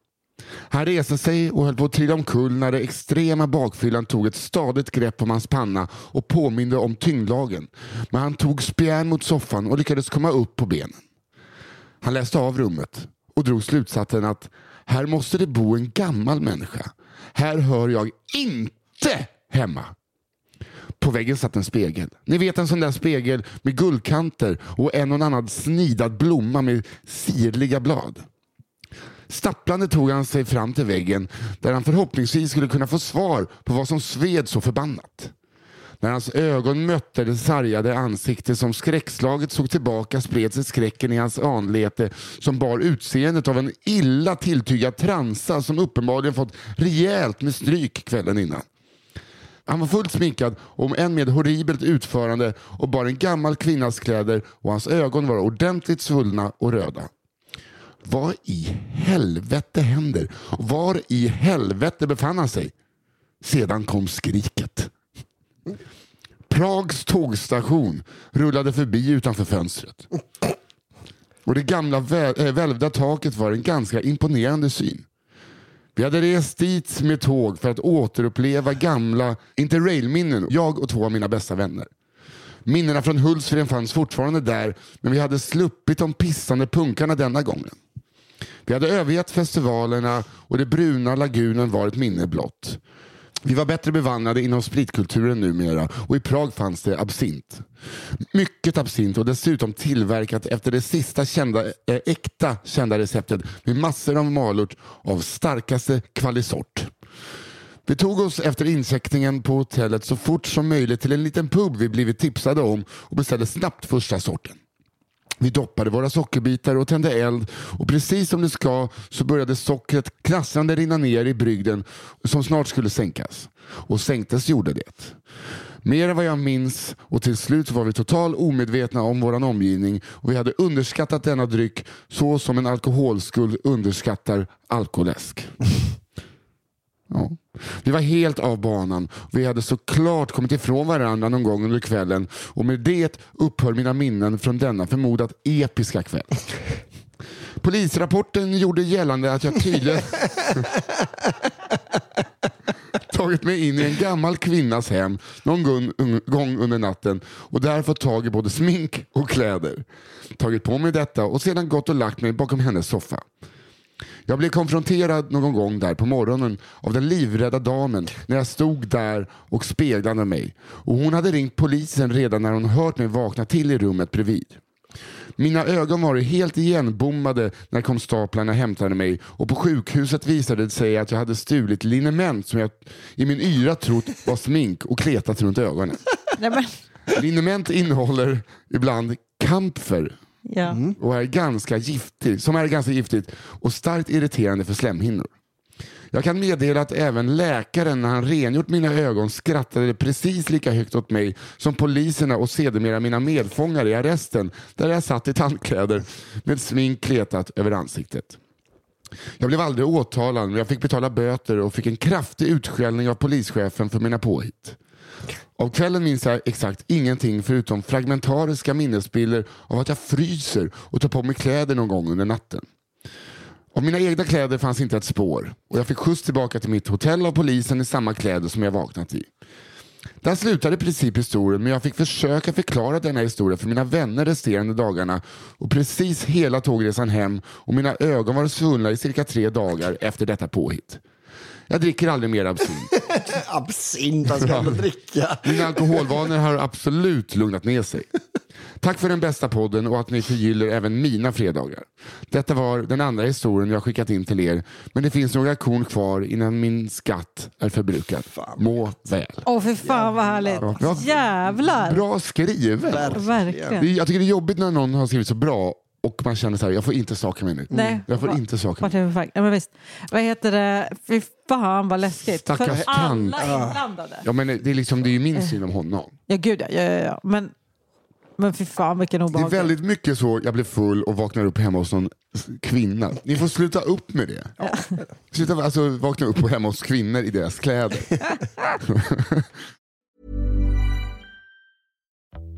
Han reste sig och höll på att trilla omkull när det extrema bakfyllan tog ett stadigt grepp om hans panna och påminde om tyngdlagen. Men han tog spjärn mot soffan och lyckades komma upp på benen. Han läste av rummet och drog slutsatsen att här måste det bo en gammal människa. Här hör jag inte hemma. På väggen satt en spegel. Ni vet en sån där spegel med guldkanter och en och annan snidad blomma med sirliga blad. Stapplande tog han sig fram till väggen där han förhoppningsvis skulle kunna få svar på vad som sved så förbannat. När hans ögon mötte det sargade ansikte som skräckslaget såg tillbaka spred sig skräcken i hans anlete som bar utseendet av en illa tilltygad transa som uppenbarligen fått rejält med stryk kvällen innan. Han var fullt sminkad, om än med horribelt utförande och bar en gammal kvinnas kläder och hans ögon var ordentligt svullna och röda. Vad i helvete händer? Var i helvete befann han sig? Sedan kom skriket. Prags tågstation rullade förbi utanför fönstret. Och det gamla äh, välvda taket var en ganska imponerande syn. Vi hade rest dit med tåg för att återuppleva gamla interrailminnen, jag och två av mina bästa vänner. Minnena från Hultsfred fanns fortfarande där, men vi hade sluppit de pissande punkarna denna gången. Vi hade övergett festivalerna och det bruna lagunen var ett minne blott. Vi var bättre bevandrade inom spritkulturen numera och i Prag fanns det absint. Mycket absint och dessutom tillverkat efter det sista kända, äh, äkta kända receptet med massor av malört av starkaste kvalisort. Vi tog oss efter incheckningen på hotellet så fort som möjligt till en liten pub vi blivit tipsade om och beställde snabbt första sorten. Vi doppade våra sockerbitar och tände eld och precis som det ska så började sockret krassande rinna ner i brygden som snart skulle sänkas. Och sänktes gjorde det. Mer än vad jag minns och till slut var vi totalt omedvetna om vår omgivning och vi hade underskattat denna dryck så som en alkoholskuld underskattar alkoläsk. Ja. Vi var helt av banan. Vi hade såklart kommit ifrån varandra någon gång under kvällen och med det upphör mina minnen från denna förmodat episka kväll. Polisrapporten gjorde gällande att jag tydligen tagit mig in i en gammal kvinnas hem någon gång under natten och där fått tag i både smink och kläder. Tagit på mig detta och sedan gått och lagt mig bakom hennes soffa. Jag blev konfronterad någon gång där på morgonen av den livrädda damen när jag stod där och speglade mig. Och hon hade ringt polisen redan när hon hört mig vakna till i rummet bredvid. Mina ögon var helt igenbommade när konstaplarna hämtade mig och på sjukhuset visade det sig att jag hade stulit liniment som jag i min yra trott var smink och kletat runt ögonen. Nej, men, Liniment innehåller ibland kamfer ja. Mm. och är ganska giftig som är ganska giftigt och starkt irriterande för slemhinnor. Jag kan meddela att även läkaren när han rengjort mina ögon skrattade precis lika högt åt mig som poliserna och sedermera mina medfångar i arresten där jag satt i tandkläder med smink kletat över ansiktet. Jag blev aldrig åtalad men jag fick betala böter och fick en kraftig utskällning av polischefen för mina påhitt. Av kvällen minns jag exakt ingenting förutom fragmentariska minnesbilder av att jag fryser och tar på mig kläder någon gång under natten. Av mina egna kläder fanns inte ett spår och jag fick skjuts tillbaka till mitt hotell av polisen i samma kläder som jag vaknat i. Där slutade i princip historien men jag fick försöka förklara denna historia för mina vänner resterande dagarna och precis hela tågresan hem och mina ögon var svullna i cirka tre dagar efter detta påhitt. Jag dricker aldrig mer absint. Absint, han ska ändå dricka. Mina alkoholvanor har absolut lugnat ner sig. Tack för den bästa podden och att ni förgyller även mina fredagar. Detta var den andra historien jag skickat in till er, men det finns några korn kvar innan min skatt är förbrukad. Må väl. Åh, för fan vad härligt. Ja. Jävlar. Bra skrivet. Verkligen. Jag tycker det är jobbigt när någon har skrivit så bra och man känner så här, jag får inte saka mig nu. Nej. Jag får inte saka mig. Ja, men visst. Vad heter det? Fy fan vad läskigt. Stackars För alla inblandade. Ja, men det, är liksom, det är ju min syn om honom. Ja, gud ja. ja, ja, ja. Men, men fy fan vilken Det är obehaglig. väldigt mycket så, jag blir full och vaknar upp hemma hos någon kvinna. Ni får sluta upp med det. Sluta alltså, vakna upp hemma hos kvinnor i deras kläder.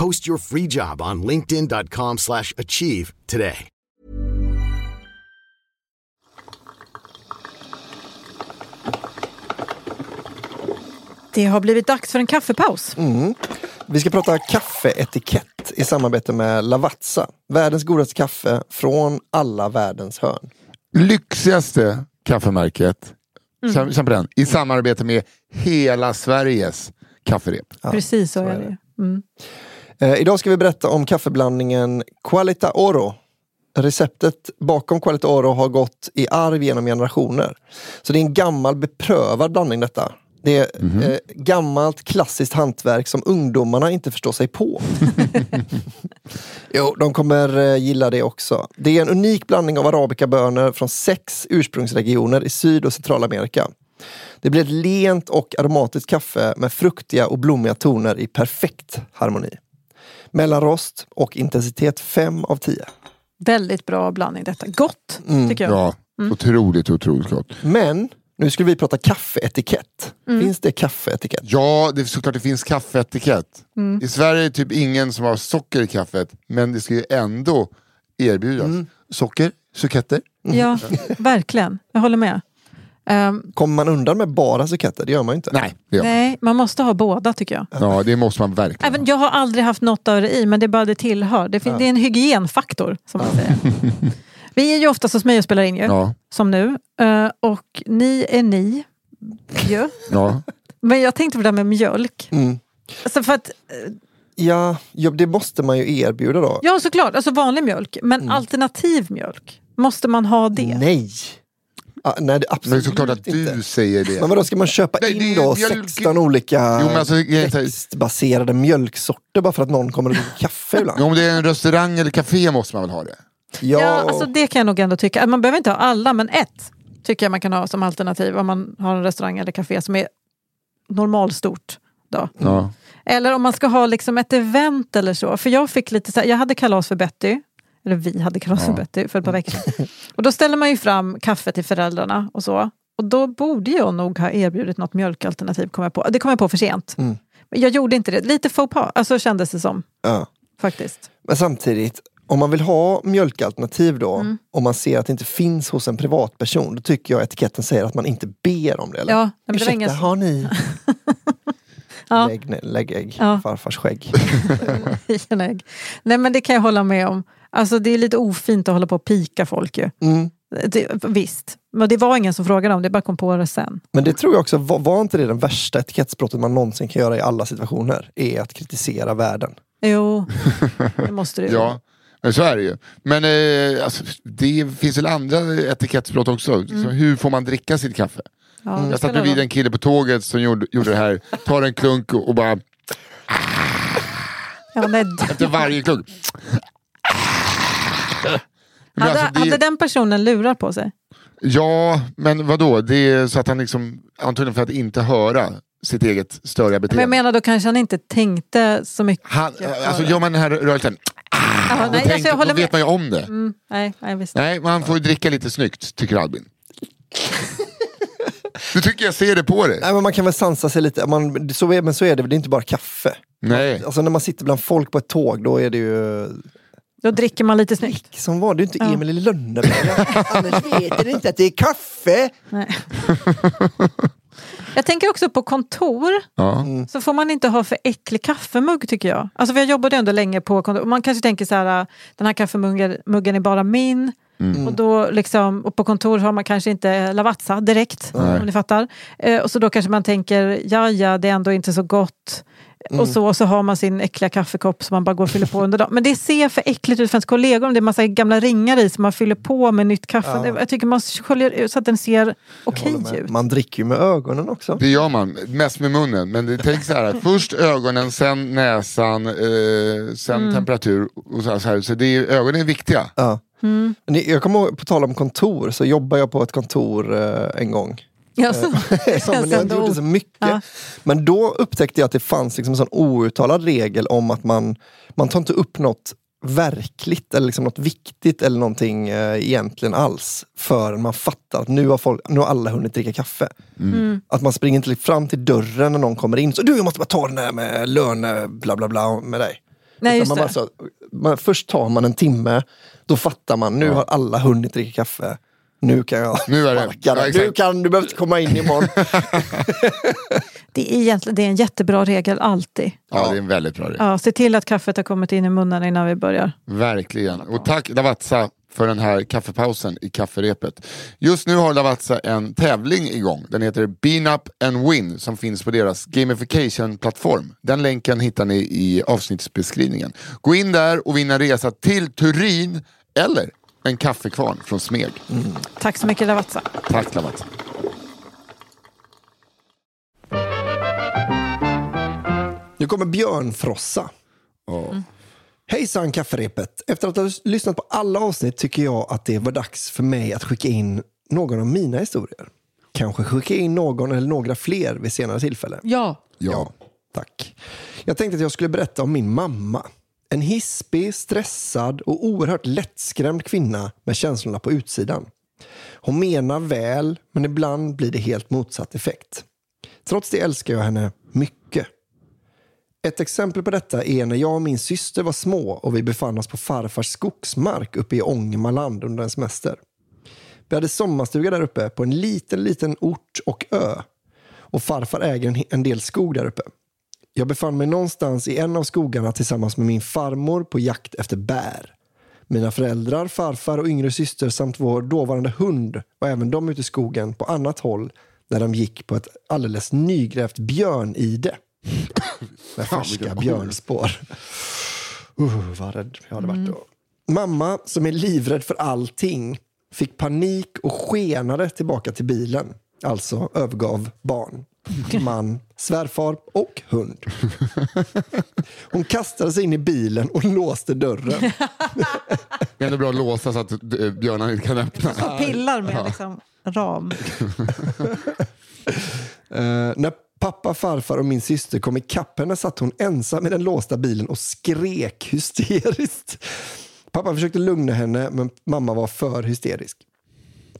Post your free job on linkedin.com slash achieve today. Det har blivit dags för en kaffepaus. Mm. Vi ska prata kaffeetikett i samarbete med Lavazza. Världens godaste kaffe från alla världens hörn. Lyxigaste kaffemärket, mm. på den, i samarbete med hela Sveriges kafferep. Ja, Precis så, så är det. Mm. Eh, idag ska vi berätta om kaffeblandningen Qualita Oro. Receptet bakom Qualita Oro har gått i arv genom generationer. Så det är en gammal beprövad blandning detta. Det är mm -hmm. eh, gammalt klassiskt hantverk som ungdomarna inte förstår sig på. jo, de kommer eh, gilla det också. Det är en unik blandning av arabikabönor från sex ursprungsregioner i Syd och Centralamerika. Det blir ett lent och aromatiskt kaffe med fruktiga och blommiga toner i perfekt harmoni. Mellanrost och intensitet 5 av 10. Väldigt bra blandning detta. Gott, mm. tycker jag. Ja, mm. otroligt, otroligt gott. Men nu skulle vi prata kaffeetikett. Mm. Finns det kaffeetikett? Ja, det är såklart det finns kaffeetikett. Mm. I Sverige är det typ ingen som har socker i kaffet, men det ska ju ändå erbjudas. Mm. Socker, suketter. Ja, verkligen. Jag håller med. Um, Kommer man undan med bara suketter? Det gör man ju inte. Nej, det gör man. Nej, man måste ha båda tycker jag. Ja, det måste man verkligen. Även, jag har aldrig haft något av det i, men det är bara det tillhör. Det, ja. det är en hygienfaktor, som man säger. Vi är ju oftast hos mig och spelar in ju, ja. som nu. Uh, och ni är ni ju. Ja. Men jag tänkte på det där med mjölk. Mm. Alltså för att, uh, ja, ja, det måste man ju erbjuda då. Ja, såklart. Alltså vanlig mjölk. Men mm. alternativ mjölk, måste man ha det? Nej! Ah, nej, absolut men det är såklart att du inte. säger det. Men vadå, ska man köpa nej, in då mjölk... 16 olika jo, alltså, växtbaserade mjölksorter bara för att någon kommer och dricker kaffe ibland? Jo, om det är en restaurang eller café måste man väl ha det? Ja, ja alltså det kan jag nog ändå tycka. Man behöver inte ha alla, men ett tycker jag man kan ha som alternativ om man har en restaurang eller café som är normalstort. Då. Ja. Eller om man ska ha liksom ett event eller så. För jag fick lite så här, jag hade kalas för Betty. Eller vi hade kalas för Betty för ett par veckor sedan. Och då ställer man ju fram kaffe till föräldrarna och så. Och då borde jag nog ha erbjudit något mjölkalternativ. Kom jag på. Det kom jag på för sent. Mm. Men jag gjorde inte det. Lite faux pas, alltså kändes det som. Ja. Faktiskt. Men samtidigt, om man vill ha mjölkalternativ då, mm. om man ser att det inte finns hos en privatperson, då tycker jag etiketten säger att man inte ber om det. Eller? Ja, men Ursäkta, ingen... har ni? ja. lägg, lägg ägg, ja. farfars skägg. ägg. Nej men det kan jag hålla med om. Alltså det är lite ofint att hålla på och pika folk ju. Mm. Det, visst, men det var ingen som frågade om det, bara kom på det sen. Men det tror jag också, var, var inte det den värsta etikettsbrottet man någonsin kan göra i alla situationer? Är att kritisera världen. Jo, det måste det ju. ja. Men så är det ju. Men eh, alltså, det finns väl andra etikettsbrott också. Mm. hur får man dricka sitt kaffe? Ja, jag satt bredvid en kille på tåget som gjorde, gjorde det här. Tar en klunk och, bara... Ja. Efter varje klunk. hade, alltså, det... hade den personen lurar på sig? Ja, men vadå? Det är så att han liksom, antagligen för att inte höra sitt eget störiga beteende. Men jag menar, då kanske han inte tänkte så mycket. Han, alltså gör man den här rörelsen, ah, nej, tänk, alltså, då vet man ju om det. Mm, nej, nej, visst. nej, man får ju dricka lite snyggt, tycker Albin. Du tycker jag ser det på dig. Nej, men man kan väl sansa sig lite. Man, så är, men så är det, det är inte bara kaffe. Nej. Alltså när man sitter bland folk på ett tåg, då är det ju... Då dricker man lite snyggt. Som var det inte ja. Emil i Lönneberga. Annars vet du inte att det är kaffe. Nej. Jag tänker också på kontor. Ja. Så får man inte ha för äcklig kaffemugg tycker jag. Alltså för jag jobbade ändå länge på kontor. Man kanske tänker så här, den här kaffemuggen muggen är bara min. Och, då liksom, och på kontor har man kanske inte Lavazza direkt, om ni fattar. Eh, och så då kanske man tänker, ja ja, det är ändå inte så gott. Och så, och så har man sin äckliga kaffekopp som man bara går och fyller på under dagen. Men det ser för äckligt ut för ens kollegor om det är massa gamla ringar i som man fyller på med nytt kaffe. Jag tycker man sköljer ut så att den ser okej med. ut. Man dricker ju med ögonen också. Det gör man, mest med munnen. Men det, tänk så här, först ögonen, sen näsan, eh, sen temperatur. Och så här, så här. Så det är, ögonen är viktiga. Ja. Men det- Jag kommer ihåg, på tal om kontor, så jobbar jag på ett kontor eh, en gång. Ja, så. Ja, men jag inte då- gjorde så mycket. Ja. Men då upptäckte jag att det fanns liksom en sån outtalad regel om att man, man tar inte upp något verkligt eller liksom något viktigt eller någonting eh, egentligen alls förrän man fattar att nu har, folk, nu har alla hunnit dricka kaffe. Att man springer inte fram till dörren när någon kommer in. Så du, jag måste bara ta den här med löne, bla bla bla med dig. Nej, man det. bara så, man, först tar man en timme, då fattar man, nu har alla hunnit dricka kaffe. Nu kan jag Nu är det- ja. Nu kan du behöver inte komma in imorgon. Det är, egentligen, det är en jättebra regel alltid. Ja, det är en väldigt bra regel. Ja, se till att kaffet har kommit in i munnen innan vi börjar. Verkligen. Och tack Lavazza för den här kaffepausen i kafferepet. Just nu har Lavazza en tävling igång. Den heter Bean Up and Win som finns på deras gamification-plattform. Den länken hittar ni i avsnittsbeskrivningen. Gå in där och vinna resa till Turin eller en kaffekvarn från Smeg. Tack så mycket Lavazza. Tack Lavazza. Nu kommer björnfrossa. Hejsan kafferepet! Efter att ha lyssnat på alla avsnitt tycker jag att det var dags för mig att skicka in någon av mina historier. Kanske skicka in någon eller några fler vid senare tillfälle. Ja. Ja. Tack. Jag tänkte att jag skulle berätta om min mamma. En hispig, stressad och oerhört lättskrämd kvinna med känslorna på utsidan. Hon menar väl, men ibland blir det helt motsatt effekt. Trots det älskar jag henne mycket. Ett exempel på detta är när jag och min syster var små och vi befann oss på farfars skogsmark uppe i Ångermanland under en semester. Vi hade sommarstuga där uppe på en liten, liten ort och ö. Och farfar äger en, del skog där uppe. Jag befann mig någonstans i en av skogarna tillsammans med min farmor på jakt efter bär. Mina föräldrar, farfar och yngre syster samt vår dåvarande hund var även de ute i skogen på annat håll där de gick på ett alldeles nygrävt björnide. Med färska björnspår. Uh, vad rädd jag hade varit då. Mamma, som är livrädd för allting, fick panik och skenade tillbaka till bilen. Alltså övergav barn, man, svärfar och hund. Hon kastade sig in i bilen och låste dörren. Det är ändå bra att låsa så att eh, björnarna inte kan öppna. Och pillar med liksom, ram. Eh, när pappa, farfar och min syster kom ikapp henne satt hon ensam i den låsta bilen och skrek hysteriskt. Pappa försökte lugna henne, men mamma var för hysterisk.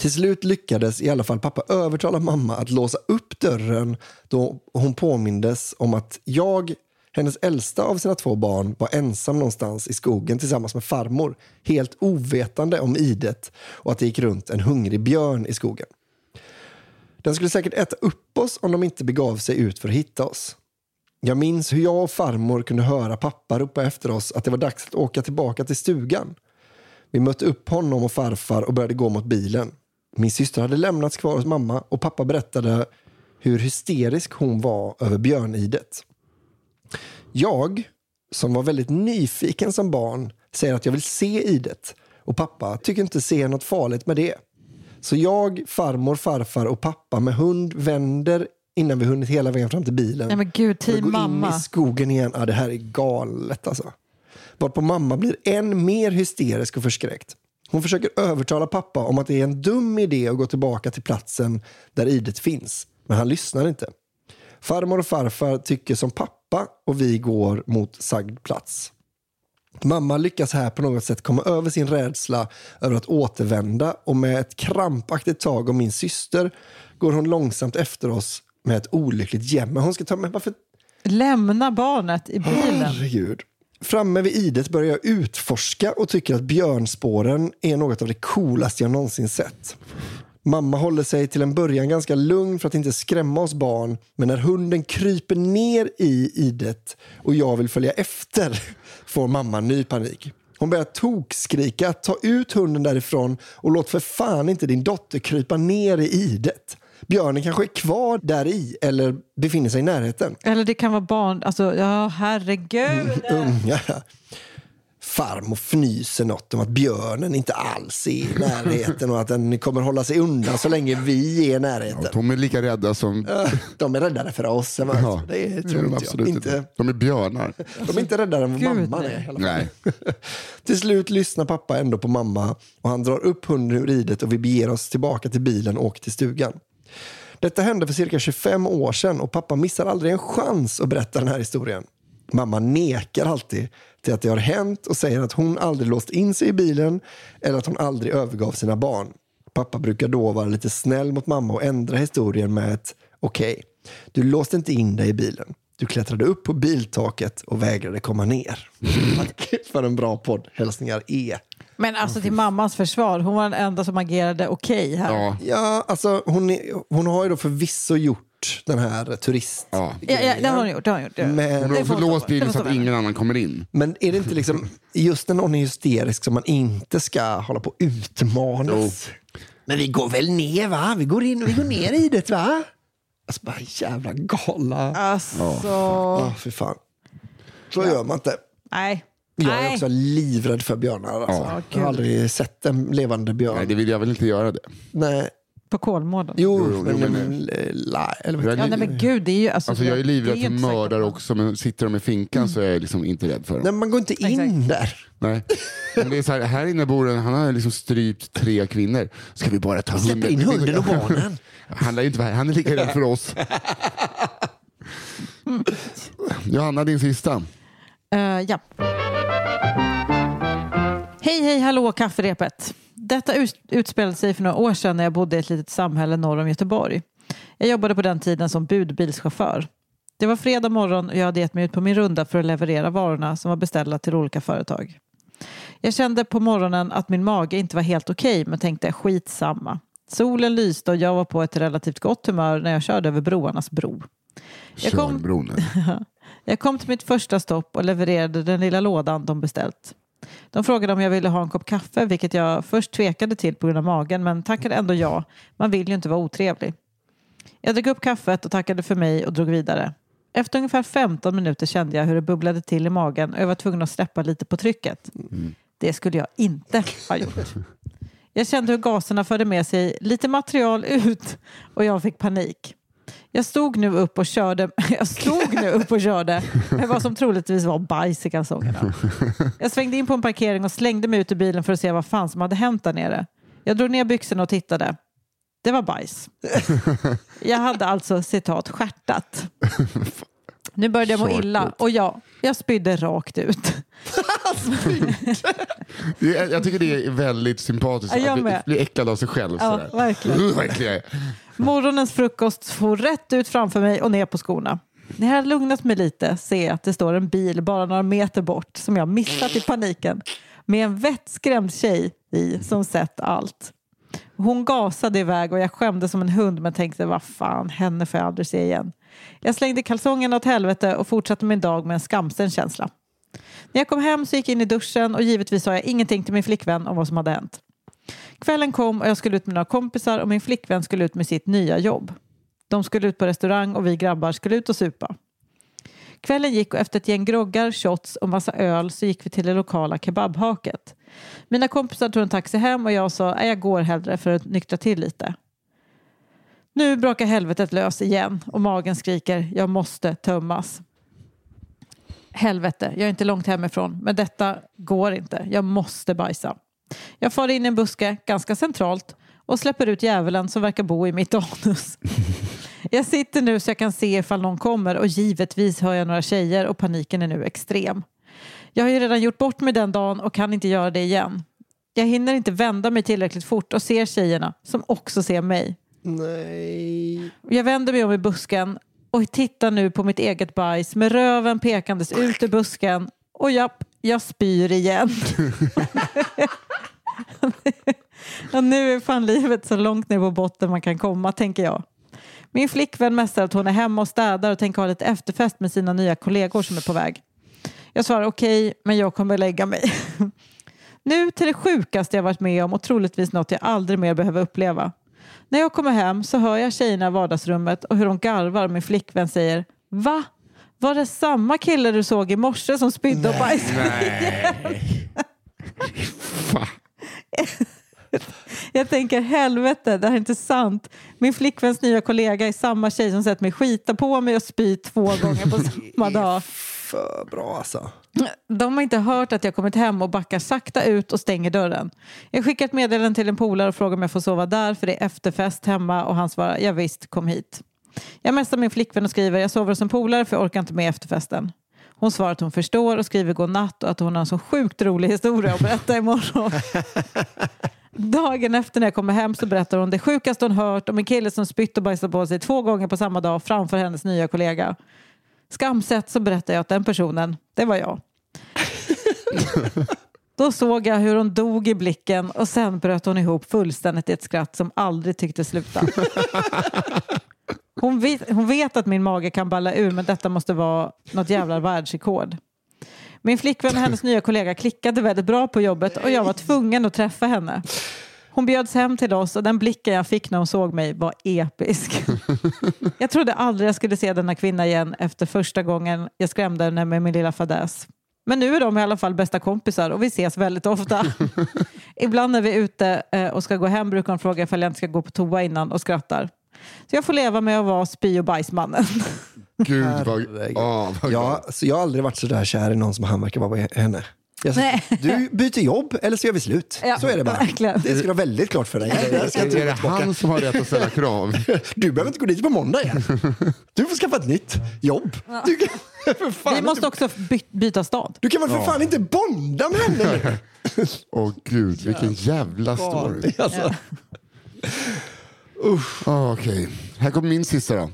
Till slut lyckades i alla fall pappa övertala mamma att låsa upp dörren då hon påmindes om att jag, hennes äldsta av sina två barn, var ensam någonstans i skogen tillsammans med farmor, helt ovetande om idet och att det gick runt en hungrig björn i skogen. Den skulle säkert äta upp oss om de inte begav sig ut för att hitta oss. Jag minns hur jag och farmor kunde höra pappa ropa efter oss att det var dags att åka tillbaka till stugan. Vi mötte upp honom och farfar och började gå mot bilen. Min syster hade lämnats kvar hos mamma och pappa berättade hur hysterisk hon var över björnidet. Jag, som var väldigt nyfiken som barn, säger att jag vill se idet och pappa tycker inte se något farligt med det. Så jag, farmor, farfar och pappa med hund vänder innan vi hunnit hela vägen fram till bilen. Nej men gud, team gå in mamma. i skogen igen. Ja, det här är galet alltså. Varpå mamma blir än mer hysterisk och förskräckt. Hon försöker övertala pappa om att det är en dum idé att gå tillbaka till platsen där idet finns. Men han lyssnar inte. Farmor och farfar tycker som pappa och vi går mot sagd plats. Mamma lyckas här på något sätt komma över sin rädsla över att återvända och med ett krampaktigt tag om min syster går hon långsamt efter oss med ett olyckligt jämmer. Hon ska ta med... Varför? Lämna barnet i bilen. Herregud. Framme vid idet börjar jag utforska och tycker att björnspåren är något av det coolaste jag någonsin sett. Mamma håller sig till en början ganska lugn för att inte skrämma oss barn. Men när hunden kryper ner i idet och jag vill följa efter får mamma ny panik. Hon börjar tokskrika, ta ut hunden därifrån och låt för fan inte din dotter krypa ner i idet. Björnen kanske är kvar där i eller befinner sig i närheten. Eller det kan vara barn. Alltså, ja, herregud. Unga. Farmor fnyser något om att björnen inte alls är i närheten och att den kommer hålla sig undan så länge vi är i närheten. De är lika rädda som... De är räddare för oss än vad Ja, det är, det är tror de absolut jag. inte. De är björnar. de är inte räddare än vad mamman nej. är. Nej. Till slut lyssnar pappa ändå på mamma och han drar upp hunden ur ridet och vi beger oss tillbaka till bilen och åker till stugan. Detta hände för cirka 25 år sedan och pappa missar aldrig en chans att berätta den här historien. Mamma nekar alltid till att det har hänt och säger att hon aldrig låst in sig i bilen eller att hon aldrig övergav sina barn. Pappa brukar då vara lite snäll mot mamma och ändra historien med ett okej, du låste inte in dig i bilen. Du klättrade upp på biltaket och vägrade komma ner. Tack för en bra podd. Hälsningar E. Men alltså till mammans försvar, hon var den enda som agerade okej här. Ja, Ja, alltså hon, är, hon har ju då förvisso gjort den här turist... ja. Ja, ja, det har hon gjort. Det har hon gjort. Men- Hon har får också låst. Det bilen får så att ingen annan kommer in. Men är det inte liksom just när någon är hysterisk som man inte ska hålla på och utmanas? Men vi går väl ner va? Vi går in och vi går ner i det va? Alltså bara jävla gala. Alltså, Åh, fy fan. Så gör man inte. nej. Jag är nej. också livrädd för björnar. Alltså. Ja, jag har aldrig sett en levande björn. Nej, det vill jag väl inte göra det. Nej. På Kolmården. Jo, Jo, jo, men, men- men, la, eller vad Jag är Ja, det? nej men gud, det är ju... Alltså, Alltså jag är det- livrädd det för ju inte säkert mördare också, men sitter de i finkan så är jag liksom inte rädd för dem. Nej, man går inte in Exakt. där. Nej. Men det är så här, här inne bor en, han har liksom strypt tre kvinnor. Ska vi bara ta Släpp hunden? in hunden och barnen. Han är, inte, han är lika rädd för oss. Johanna, din sista. Eh, ja. Hej, hej, hallå, kafferepet. Detta ut- utspelade sig för några år sedan när jag bodde i ett litet samhälle norr om Göteborg. Jag jobbade på den tiden som budbilschaufför. Det var fredag morgon och jag hade gett mig ut på min runda för att leverera varorna som var beställda till olika företag. Jag kände på morgonen att min mage inte var helt okej men tänkte skitsamma. Solen lyste och jag var på ett relativt gott humör när jag körde över broarnas bro. Jag kom- Körnbron. Jag kom till mitt första stopp och levererade den lilla lådan de beställt. De frågade om jag ville ha en kopp kaffe, vilket jag först tvekade till på grund av magen, men tackade ändå ja. Man vill ju inte vara otrevlig. Jag drack upp kaffet och tackade för mig och drog vidare. Efter ungefär 15 minuter kände jag hur det bubblade till i magen och jag var tvungen att släppa lite på trycket. Det skulle jag inte ha gjort. Jag kände hur gaserna förde med sig lite material ut och jag fick panik. Jag stod nu upp och körde, jag stod nu upp och körde med vad som troligtvis var bajs i kalsongerna. Jag svängde in på en parkering och slängde mig ut ur bilen för att se vad fan som hade hänt där nere. Jag drog ner byxorna och tittade. Det var bajs. Jag hade alltså citat skärtat. Nu började jag må illa och ja, jag spydde rakt ut. Jag tycker det är väldigt sympatiskt Ja, jag att bli, bli äcklad av sig själv. Ja, verkligen. Morgonens frukost for rätt ut framför mig och ner på skorna. När jag har lugnat mig lite ser jag att det står en bil bara några meter bort som jag missat i paniken med en vettskrämd tjej i som sett allt. Hon gasade iväg och jag skämdes som en hund men tänkte vad fan, henne får jag aldrig se igen. Jag slängde kalsongerna åt helvete och fortsatte min dag med en skamsen känsla. När jag kom hem så gick jag in i duschen och givetvis sa jag ingenting till min flickvän om vad som hade hänt. Kvällen kom och jag skulle ut med några kompisar och min flickvän skulle ut med sitt nya jobb. De skulle ut på restaurang och vi grabbar skulle ut och supa. Kvällen gick och efter ett gäng groggar, shots och massa öl så gick vi till det lokala kebabhaket. Mina kompisar tog en taxi hem och jag sa att jag går hellre för att nyktra till lite. Nu brakar helvetet lös igen och magen skriker jag måste tömmas. Helvete, jag är inte långt hemifrån men detta går inte. Jag måste bajsa. Jag far in i en buske, ganska centralt, och släpper ut djävulen som verkar bo i mitt anus. Jag sitter nu så jag kan se ifall någon kommer och givetvis hör jag några tjejer och paniken är nu extrem. Jag har ju redan gjort bort mig den dagen och kan inte göra det igen. Jag hinner inte vända mig tillräckligt fort och ser tjejerna som också ser mig. Nej. Jag vänder mig om i busken och tittar nu på mitt eget bajs med röven pekandes ut ur busken och japp, jag spyr igen. Och nu är fan livet så långt ner på botten man kan komma, tänker jag. Min flickvän messar att hon är hemma och städar och tänker ha lite efterfest med sina nya kollegor som är på väg. Jag svarar okej, men jag kommer lägga mig. Nu till det sjukaste jag varit med om och troligtvis något jag aldrig mer behöver uppleva. När jag kommer hem så hör jag tjejerna i vardagsrummet och hur de garvar och min flickvän säger Va? Var det samma kille du såg i morse som spydde och bajsade? Fan. Jag tänker helvete, det här är inte sant. Min flickväns nya kollega är samma tjej som sett mig skita på mig och spy två gånger på samma dag. För bra alltså. De har inte hört att jag kommit hem och backar sakta ut och stänger dörren. Jag skickar ett meddelande till en polare och frågar om jag får sova där för det är efterfest hemma och han svarar ja visst, kom hit. Jag messar min flickvän och skriver jag sover hos en polare för jag orkar inte med efterfesten. Hon svarar att hon förstår och skriver god natt och att hon har en så sjukt rolig historia att berätta imorgon. Dagen efter när jag kommer hem så berättar hon det sjukaste hon hört om en kille som spytt och bajsat på sig två gånger på samma dag framför hennes nya kollega. Skamset så berättade jag att den personen, det var jag. Då såg jag hur hon dog i blicken och sen bröt hon ihop fullständigt i ett skratt som aldrig tyckte sluta. Hon vet, hon vet att min mage kan balla ur men detta måste vara något jävla världsrekord. Min flickvän och hennes nya kollega klickade väldigt bra på jobbet och jag var tvungen att träffa henne. Hon bjöds hem till oss och den blicken jag fick när hon såg mig var episk. Jag trodde aldrig jag skulle se denna kvinna igen efter första gången jag skrämde henne med min lilla fadäs. Men nu är de i alla fall bästa kompisar och vi ses väldigt ofta. Ibland när vi är ute eh, och ska gå hem brukar hon fråga ifall jag inte ska gå på toa innan och skrattar. Så jag får leva med att vara spy och bajsmannen. Gud vad... Åh, vad Ja, så jag har aldrig varit så där kär i någon som han verkar vara i henne. Nej. du byter jobb eller så gör vi slut. Ja, så är det bara. verkligen. Det ska du ha väldigt klart för dig. Jag ska inte Är det han som har rätt att ställa krav? Du behöver inte gå dit på måndag igen. Du får skaffa ett nytt jobb. Du kan, för fan Vi måste inte, också by- byta stad. du kan väl för fan inte bonda med henne? Åh gud, vilken jävla story. Alltså. Ah, Okej, här kommer min sista då.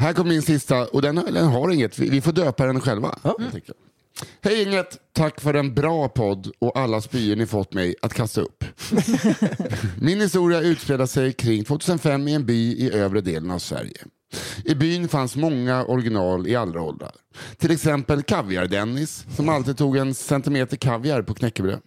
Här kommer min sista och den, den har inget, vi, vi får döpa den själva. helt enkelt. Hej inget, tack för en bra podd och alla spyor ni fått mig att kasta upp. Min historia utspelade sig kring 2005 i en by i övre delen av Sverige. I byn fanns många original i alla åldrar. Till exempel Kaviar-Dennis som alltid tog en centimeter kaviar på knäckebröd.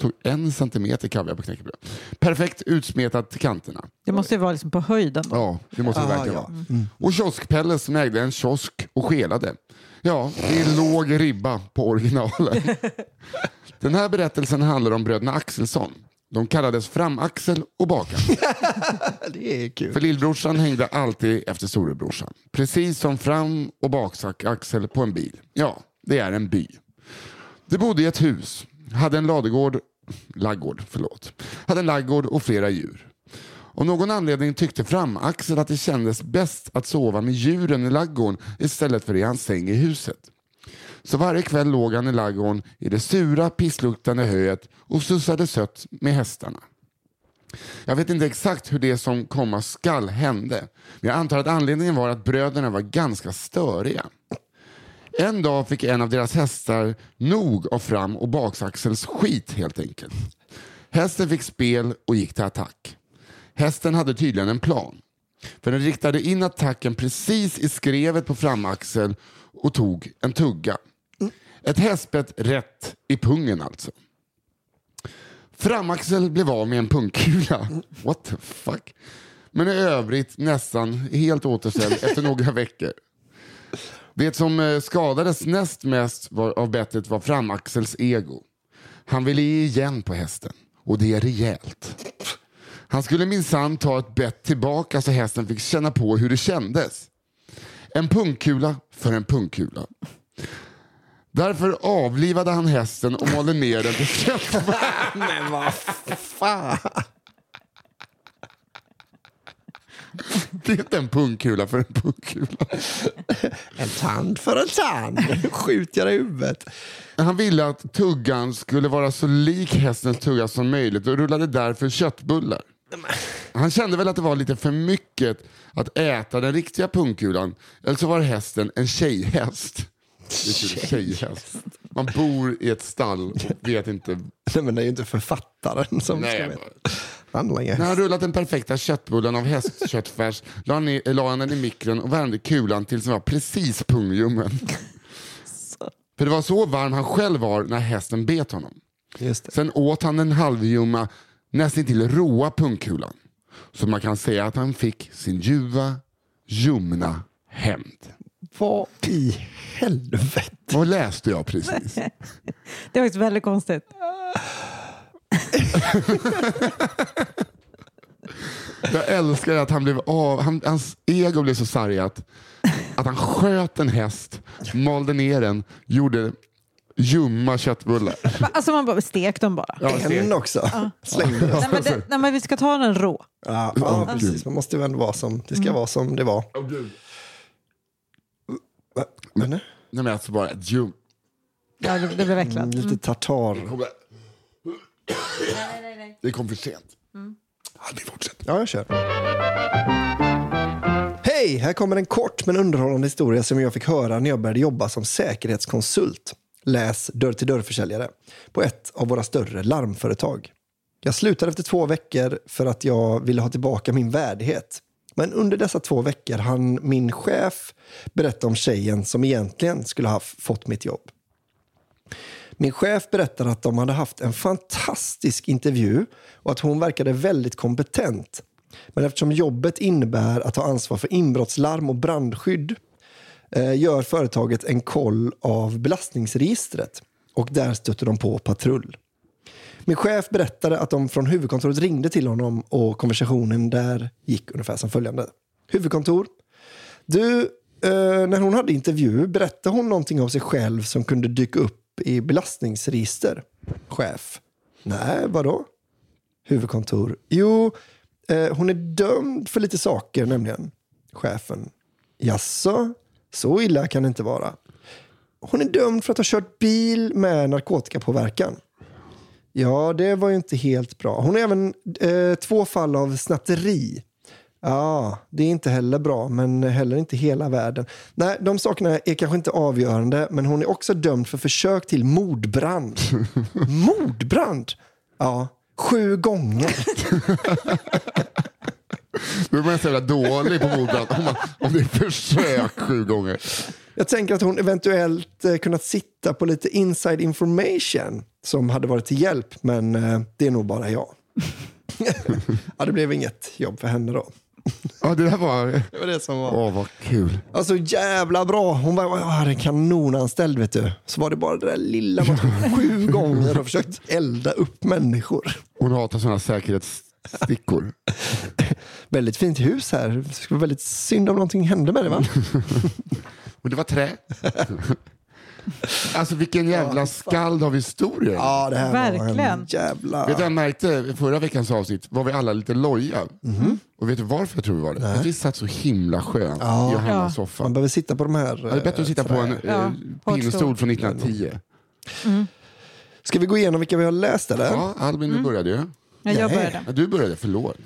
Tog en centimeter kaviar på knäckebröd. Perfekt utsmetat till kanterna. Det måste ju vara liksom på höjden. Då. Ja, det måste det Ah, verkligen ja. vara. Och kioskpelle som ägde en kiosk och skelade. Ja, det är låg ribba på originalet. Den här berättelsen handlar om bröderna Axelsson. De kallades framaxel och bakaxel. Det är kul. För lillbrorsan hängde alltid efter storebrorsan. Precis som fram och bakaxel på en bil. Ja, det är en by. De bodde i ett hus, hade en ladugård, laggård, förlåt. Hade en laggård och flera djur. Av någon anledning tyckte framaxel att det kändes bäst att sova med djuren i laggården istället för i hans säng i huset. Så varje kväll låg han i laggården i det sura pissluktande höet och sussade sött med hästarna. Jag vet inte exakt hur det som komma skall hände, men jag antar att anledningen var att bröderna var ganska störiga. En dag fick en av deras hästar nog av fram och baksaxelns skit helt enkelt. Hästen fick spel och gick till attack. Hästen hade tydligen en plan. För den riktade in attacken precis i skrevet på framaxel och tog en tugga. Ett hästbett rätt i pungen alltså. Framaxel blev av med en pungkula. What the fuck? Men i övrigt nästan helt återställd efter några veckor. Det som eh, skadades näst mest var, av bettet var framaxels ego. Han ville ge igen på hästen och det är rejält. Han skulle minsann ta ett bett tillbaka så hästen fick känna på hur det kändes. En pungkula för en pungkula. Därför avlivade han hästen och malde ner den till kött. Men vad fan. Det är inte en pungkula för en pungkula. En tand för en tand. Skjut jag i huvudet. Han ville att tuggan skulle vara så lik hästens tugga som möjligt och rullade därför köttbullar. Han kände väl att det var lite för mycket att äta den riktiga pungkulan eller så var hästen en tjejhäst. Det Tjejhäst. Man bor i ett stall och vet inte. Nej, men det är ju inte författaren som Nej, ska veta. Han. När han rullat den perfekta köttbullen av hästköttfärs la han, i, la han den i mikron och värmde kulan tills den var precis pungljummen. För det var så varm han själv var när hästen bet honom. Sen åt han den halvljumma, nästan till råa pungkulan. Så man kan säga att han fick sin ljuva, ljumna hämnd. Vad i helvete? Vad läste jag precis? Det var faktiskt väldigt konstigt. Jag älskar att han blev av, han, hans ego blev så sargat att han sköt en häst, malde ner den, gjorde ljumma köttbullar. Alltså man bara stek dem bara. Ja, se. En också. Slängde jag. Nej, men det, nej, men vi ska ta den rå. Ja, ja, precis. Man måste ju ändå vara som, det ska vara som det var. Va? Men, Nej men alltså bara ett ljum. Ja, det, det blev äcklat. mm, lite tartar. Det kom för sent. Ja, vi fortsätter. Ja, jag kör. Hej! Här kommer en kort men underhållande historia som jag fick höra när jag började jobba som säkerhetskonsult. Läs dörr-till-dörr-försäljare på ett av våra större larmföretag. Jag slutade efter två veckor för att jag ville ha tillbaka min värdighet. Men under dessa två veckor hann min chef berätta om tjejen som egentligen skulle ha fått mitt jobb. Min chef berättade att de hade haft en fantastisk intervju och att hon verkade väldigt kompetent. Men eftersom jobbet innebär att ta ansvar för inbrottslarm och brandskydd eh, gör företaget en koll av belastningsregistret och där stöter de på patrull. Min chef berättade att de från huvudkontoret ringde till honom och konversationen där gick ungefär som följande. Huvudkontor. Du, eh, när hon hade intervju berättade hon någonting om sig själv som kunde dyka upp i belastningsregister. Chef. Nej, vadå? Huvudkontor. Jo, eh, hon är dömd för lite saker nämligen. Chefen. Jaså? Så illa kan det inte vara. Hon är dömd för att ha kört bil med narkotikapåverkan. Ja, det var ju inte helt bra. Hon har även eh, två fall av snatteri. Ja, det är inte heller bra, men heller inte hela världen. Nej, de sakerna är kanske inte avgörande, men hon är också dömd för försök till mordbrand. mordbrand? Ja, sju gånger. Då är man så jävla dålig på mordbrand om, man- om det är försök sju gånger. Jag tänker att hon eventuellt eh, kunnat sitta på lite inside information som hade varit till hjälp, men eh, det är nog bara jag. ja, det blev inget jobb för henne då. Ja, det där var... Det var det som var. Åh, vad kul. Alltså jävla bra. Hon var jag är kanonanställd vet du. Så var det bara det där lilla man sju gånger och försökt elda upp människor. Hon hatar sådana säkerhetsstickor. Väldigt fint hus här. Det skulle vara väldigt synd om någonting hände med det va? Och det var trä. Alltså vilken jävla skald av historier. Ja, det här var Verkligen. en jävla... Vet du vad jag märkte i förra veckans avsnitt? Var vi alla lite loja. Och vet du varför jag tror vi var det? Att vi satt så himla skönt Ja. i Johannas Ja. soffa. Man behöver sitta på de här... Ja, det är bättre att sitta på en trä- eh, Ja, pinnstol från 1910. Ska vi gå igenom vilka vi har läst eller? Ja, Albin, du började ju. Ja, jag började. Ja, du började, förlåt.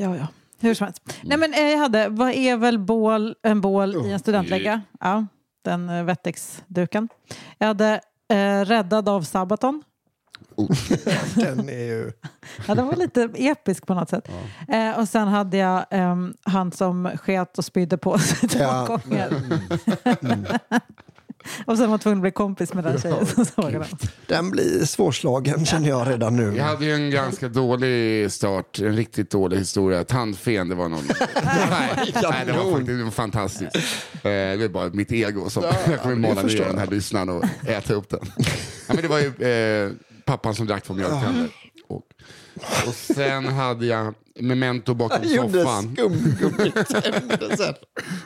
Ja, ja. Hur som helst. Nej, men eh, jag hade, vad är väl bål, en bål i en studentlägga? Ja, den uh, Wettex-duken. Jag hade eh, Räddad av Sabaton. Den är ju... Ja, den var lite episk på något sätt. Eh, och sen hade jag ehm, han som sket och spydde på sig två Ja. gånger. Och sen var tvungen att bli kompis med den tjejen som såg den. Den blir svårslagen känner jag redan nu. Jag hade ju en ganska dålig start, en riktigt dålig historia. Tandfen, det var någon... nej, nej, det var faktiskt fantastiskt. Eh, Det är bara mitt ego som jag kommer mala ner den här lyssnaren och äta upp den. Ja, men det var ju eh, pappan som drack två mjölktänder. Och, och sen hade jag memento bakom Han gjorde soffan. skumgummitänder sen.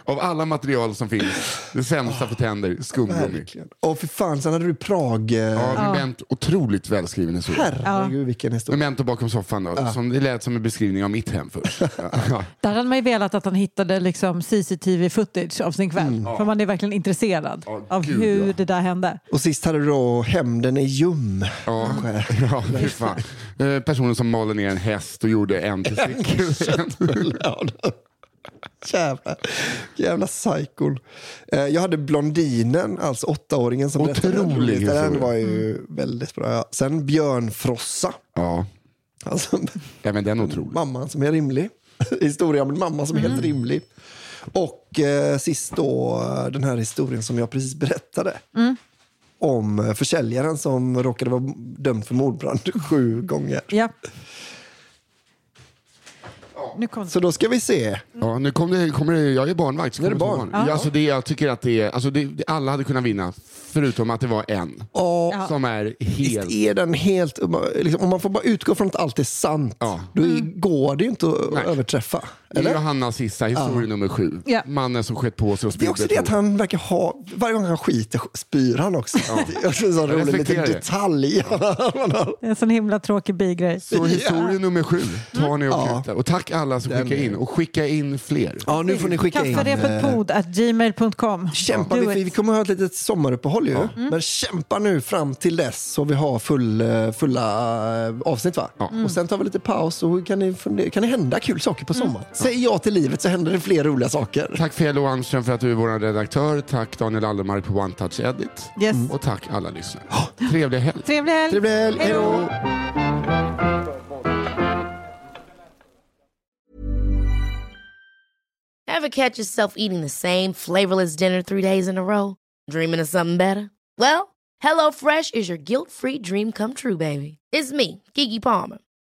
Av alla material som finns, det sämsta för tänder, skumgummi. Och för fan, sen hade du Prag... eh, Ja, memento, otroligt välskriven historia. Herregud vilken historia. Memento bakom soffan då, som det lät som en beskrivning av mitt hem först. Ja. Där hade man ju velat att han hittade liksom CCTV-footage av sin kväll. För man är verkligen intresserad Ja, av gud, hur ja. det där hände. Och sist hade du då Hämnden är ljum. Ja, ja fy fan. Eh, Personen som malde ner en häst och gjorde en testikel. jävla, jävla psykon. Eh, Jag hade blondinen, alltså åttaåringen som Otrolig. Den var ju väldigt bra. Sen Björn Frossa. Ja, Alltså, ja men den är otrolig. mamman som är rimlig. Historia om en mamma som är helt rimlig. Och eh, sist då den här historien som jag precis berättade. Om eh, försäljaren som råkade vara dömd för mordbrand sju gånger. Ja. Nu kom Så då ska vi se. Ja, nu kom det, kommer det, jag är barnvakt. så Nu är det barn. Ja. Alltså det, jag tycker att det är, alltså det, det- alla hade kunnat vinna, förutom att det var en Och som är Visst helt... är den helt... Liksom, om man får bara utgå från att allt är sant, Ja. då är- går det ju inte att Nej. överträffa. Det är Eller? Johannas sista historia nummer sju. Ja. Mannen som skett på sig och Det är också spydde det att han verkar ha, varje gång han skiter spyr han också. Det är också en sån rolig liten det. detalj. Det är en sån himla tråkig bigrej. Så historia nummer sju tar ni och Ja. kutar. Och tack alla som skickar in. Och skicka in fler. Ja, nu får ni skicka in. Kafferepet eh. Kämpa, vi, vi kommer att ha ett litet sommaruppehåll ju. Men kämpa nu fram till dess så vi har full, eh, fulla eh, avsnitt va? Ja. Och sen tar vi lite paus och kan det kan hända kul saker på sommaren. Säg ja till livet så händer det fler roliga saker. Tack Felo Anström för att du är vår redaktör. Tack Daniel Allemark på One Touch Edit. Yes. Och tack alla lyssnare. Trevlig helg. Trevlig helg. Trevlig helg, hej då! Ever catch yourself eating the same flavorless dinner three days in a row? Dreaming of something better? Well, HelloFresh is your guilt-free dream come true, baby. It's me, Kiki Palmer.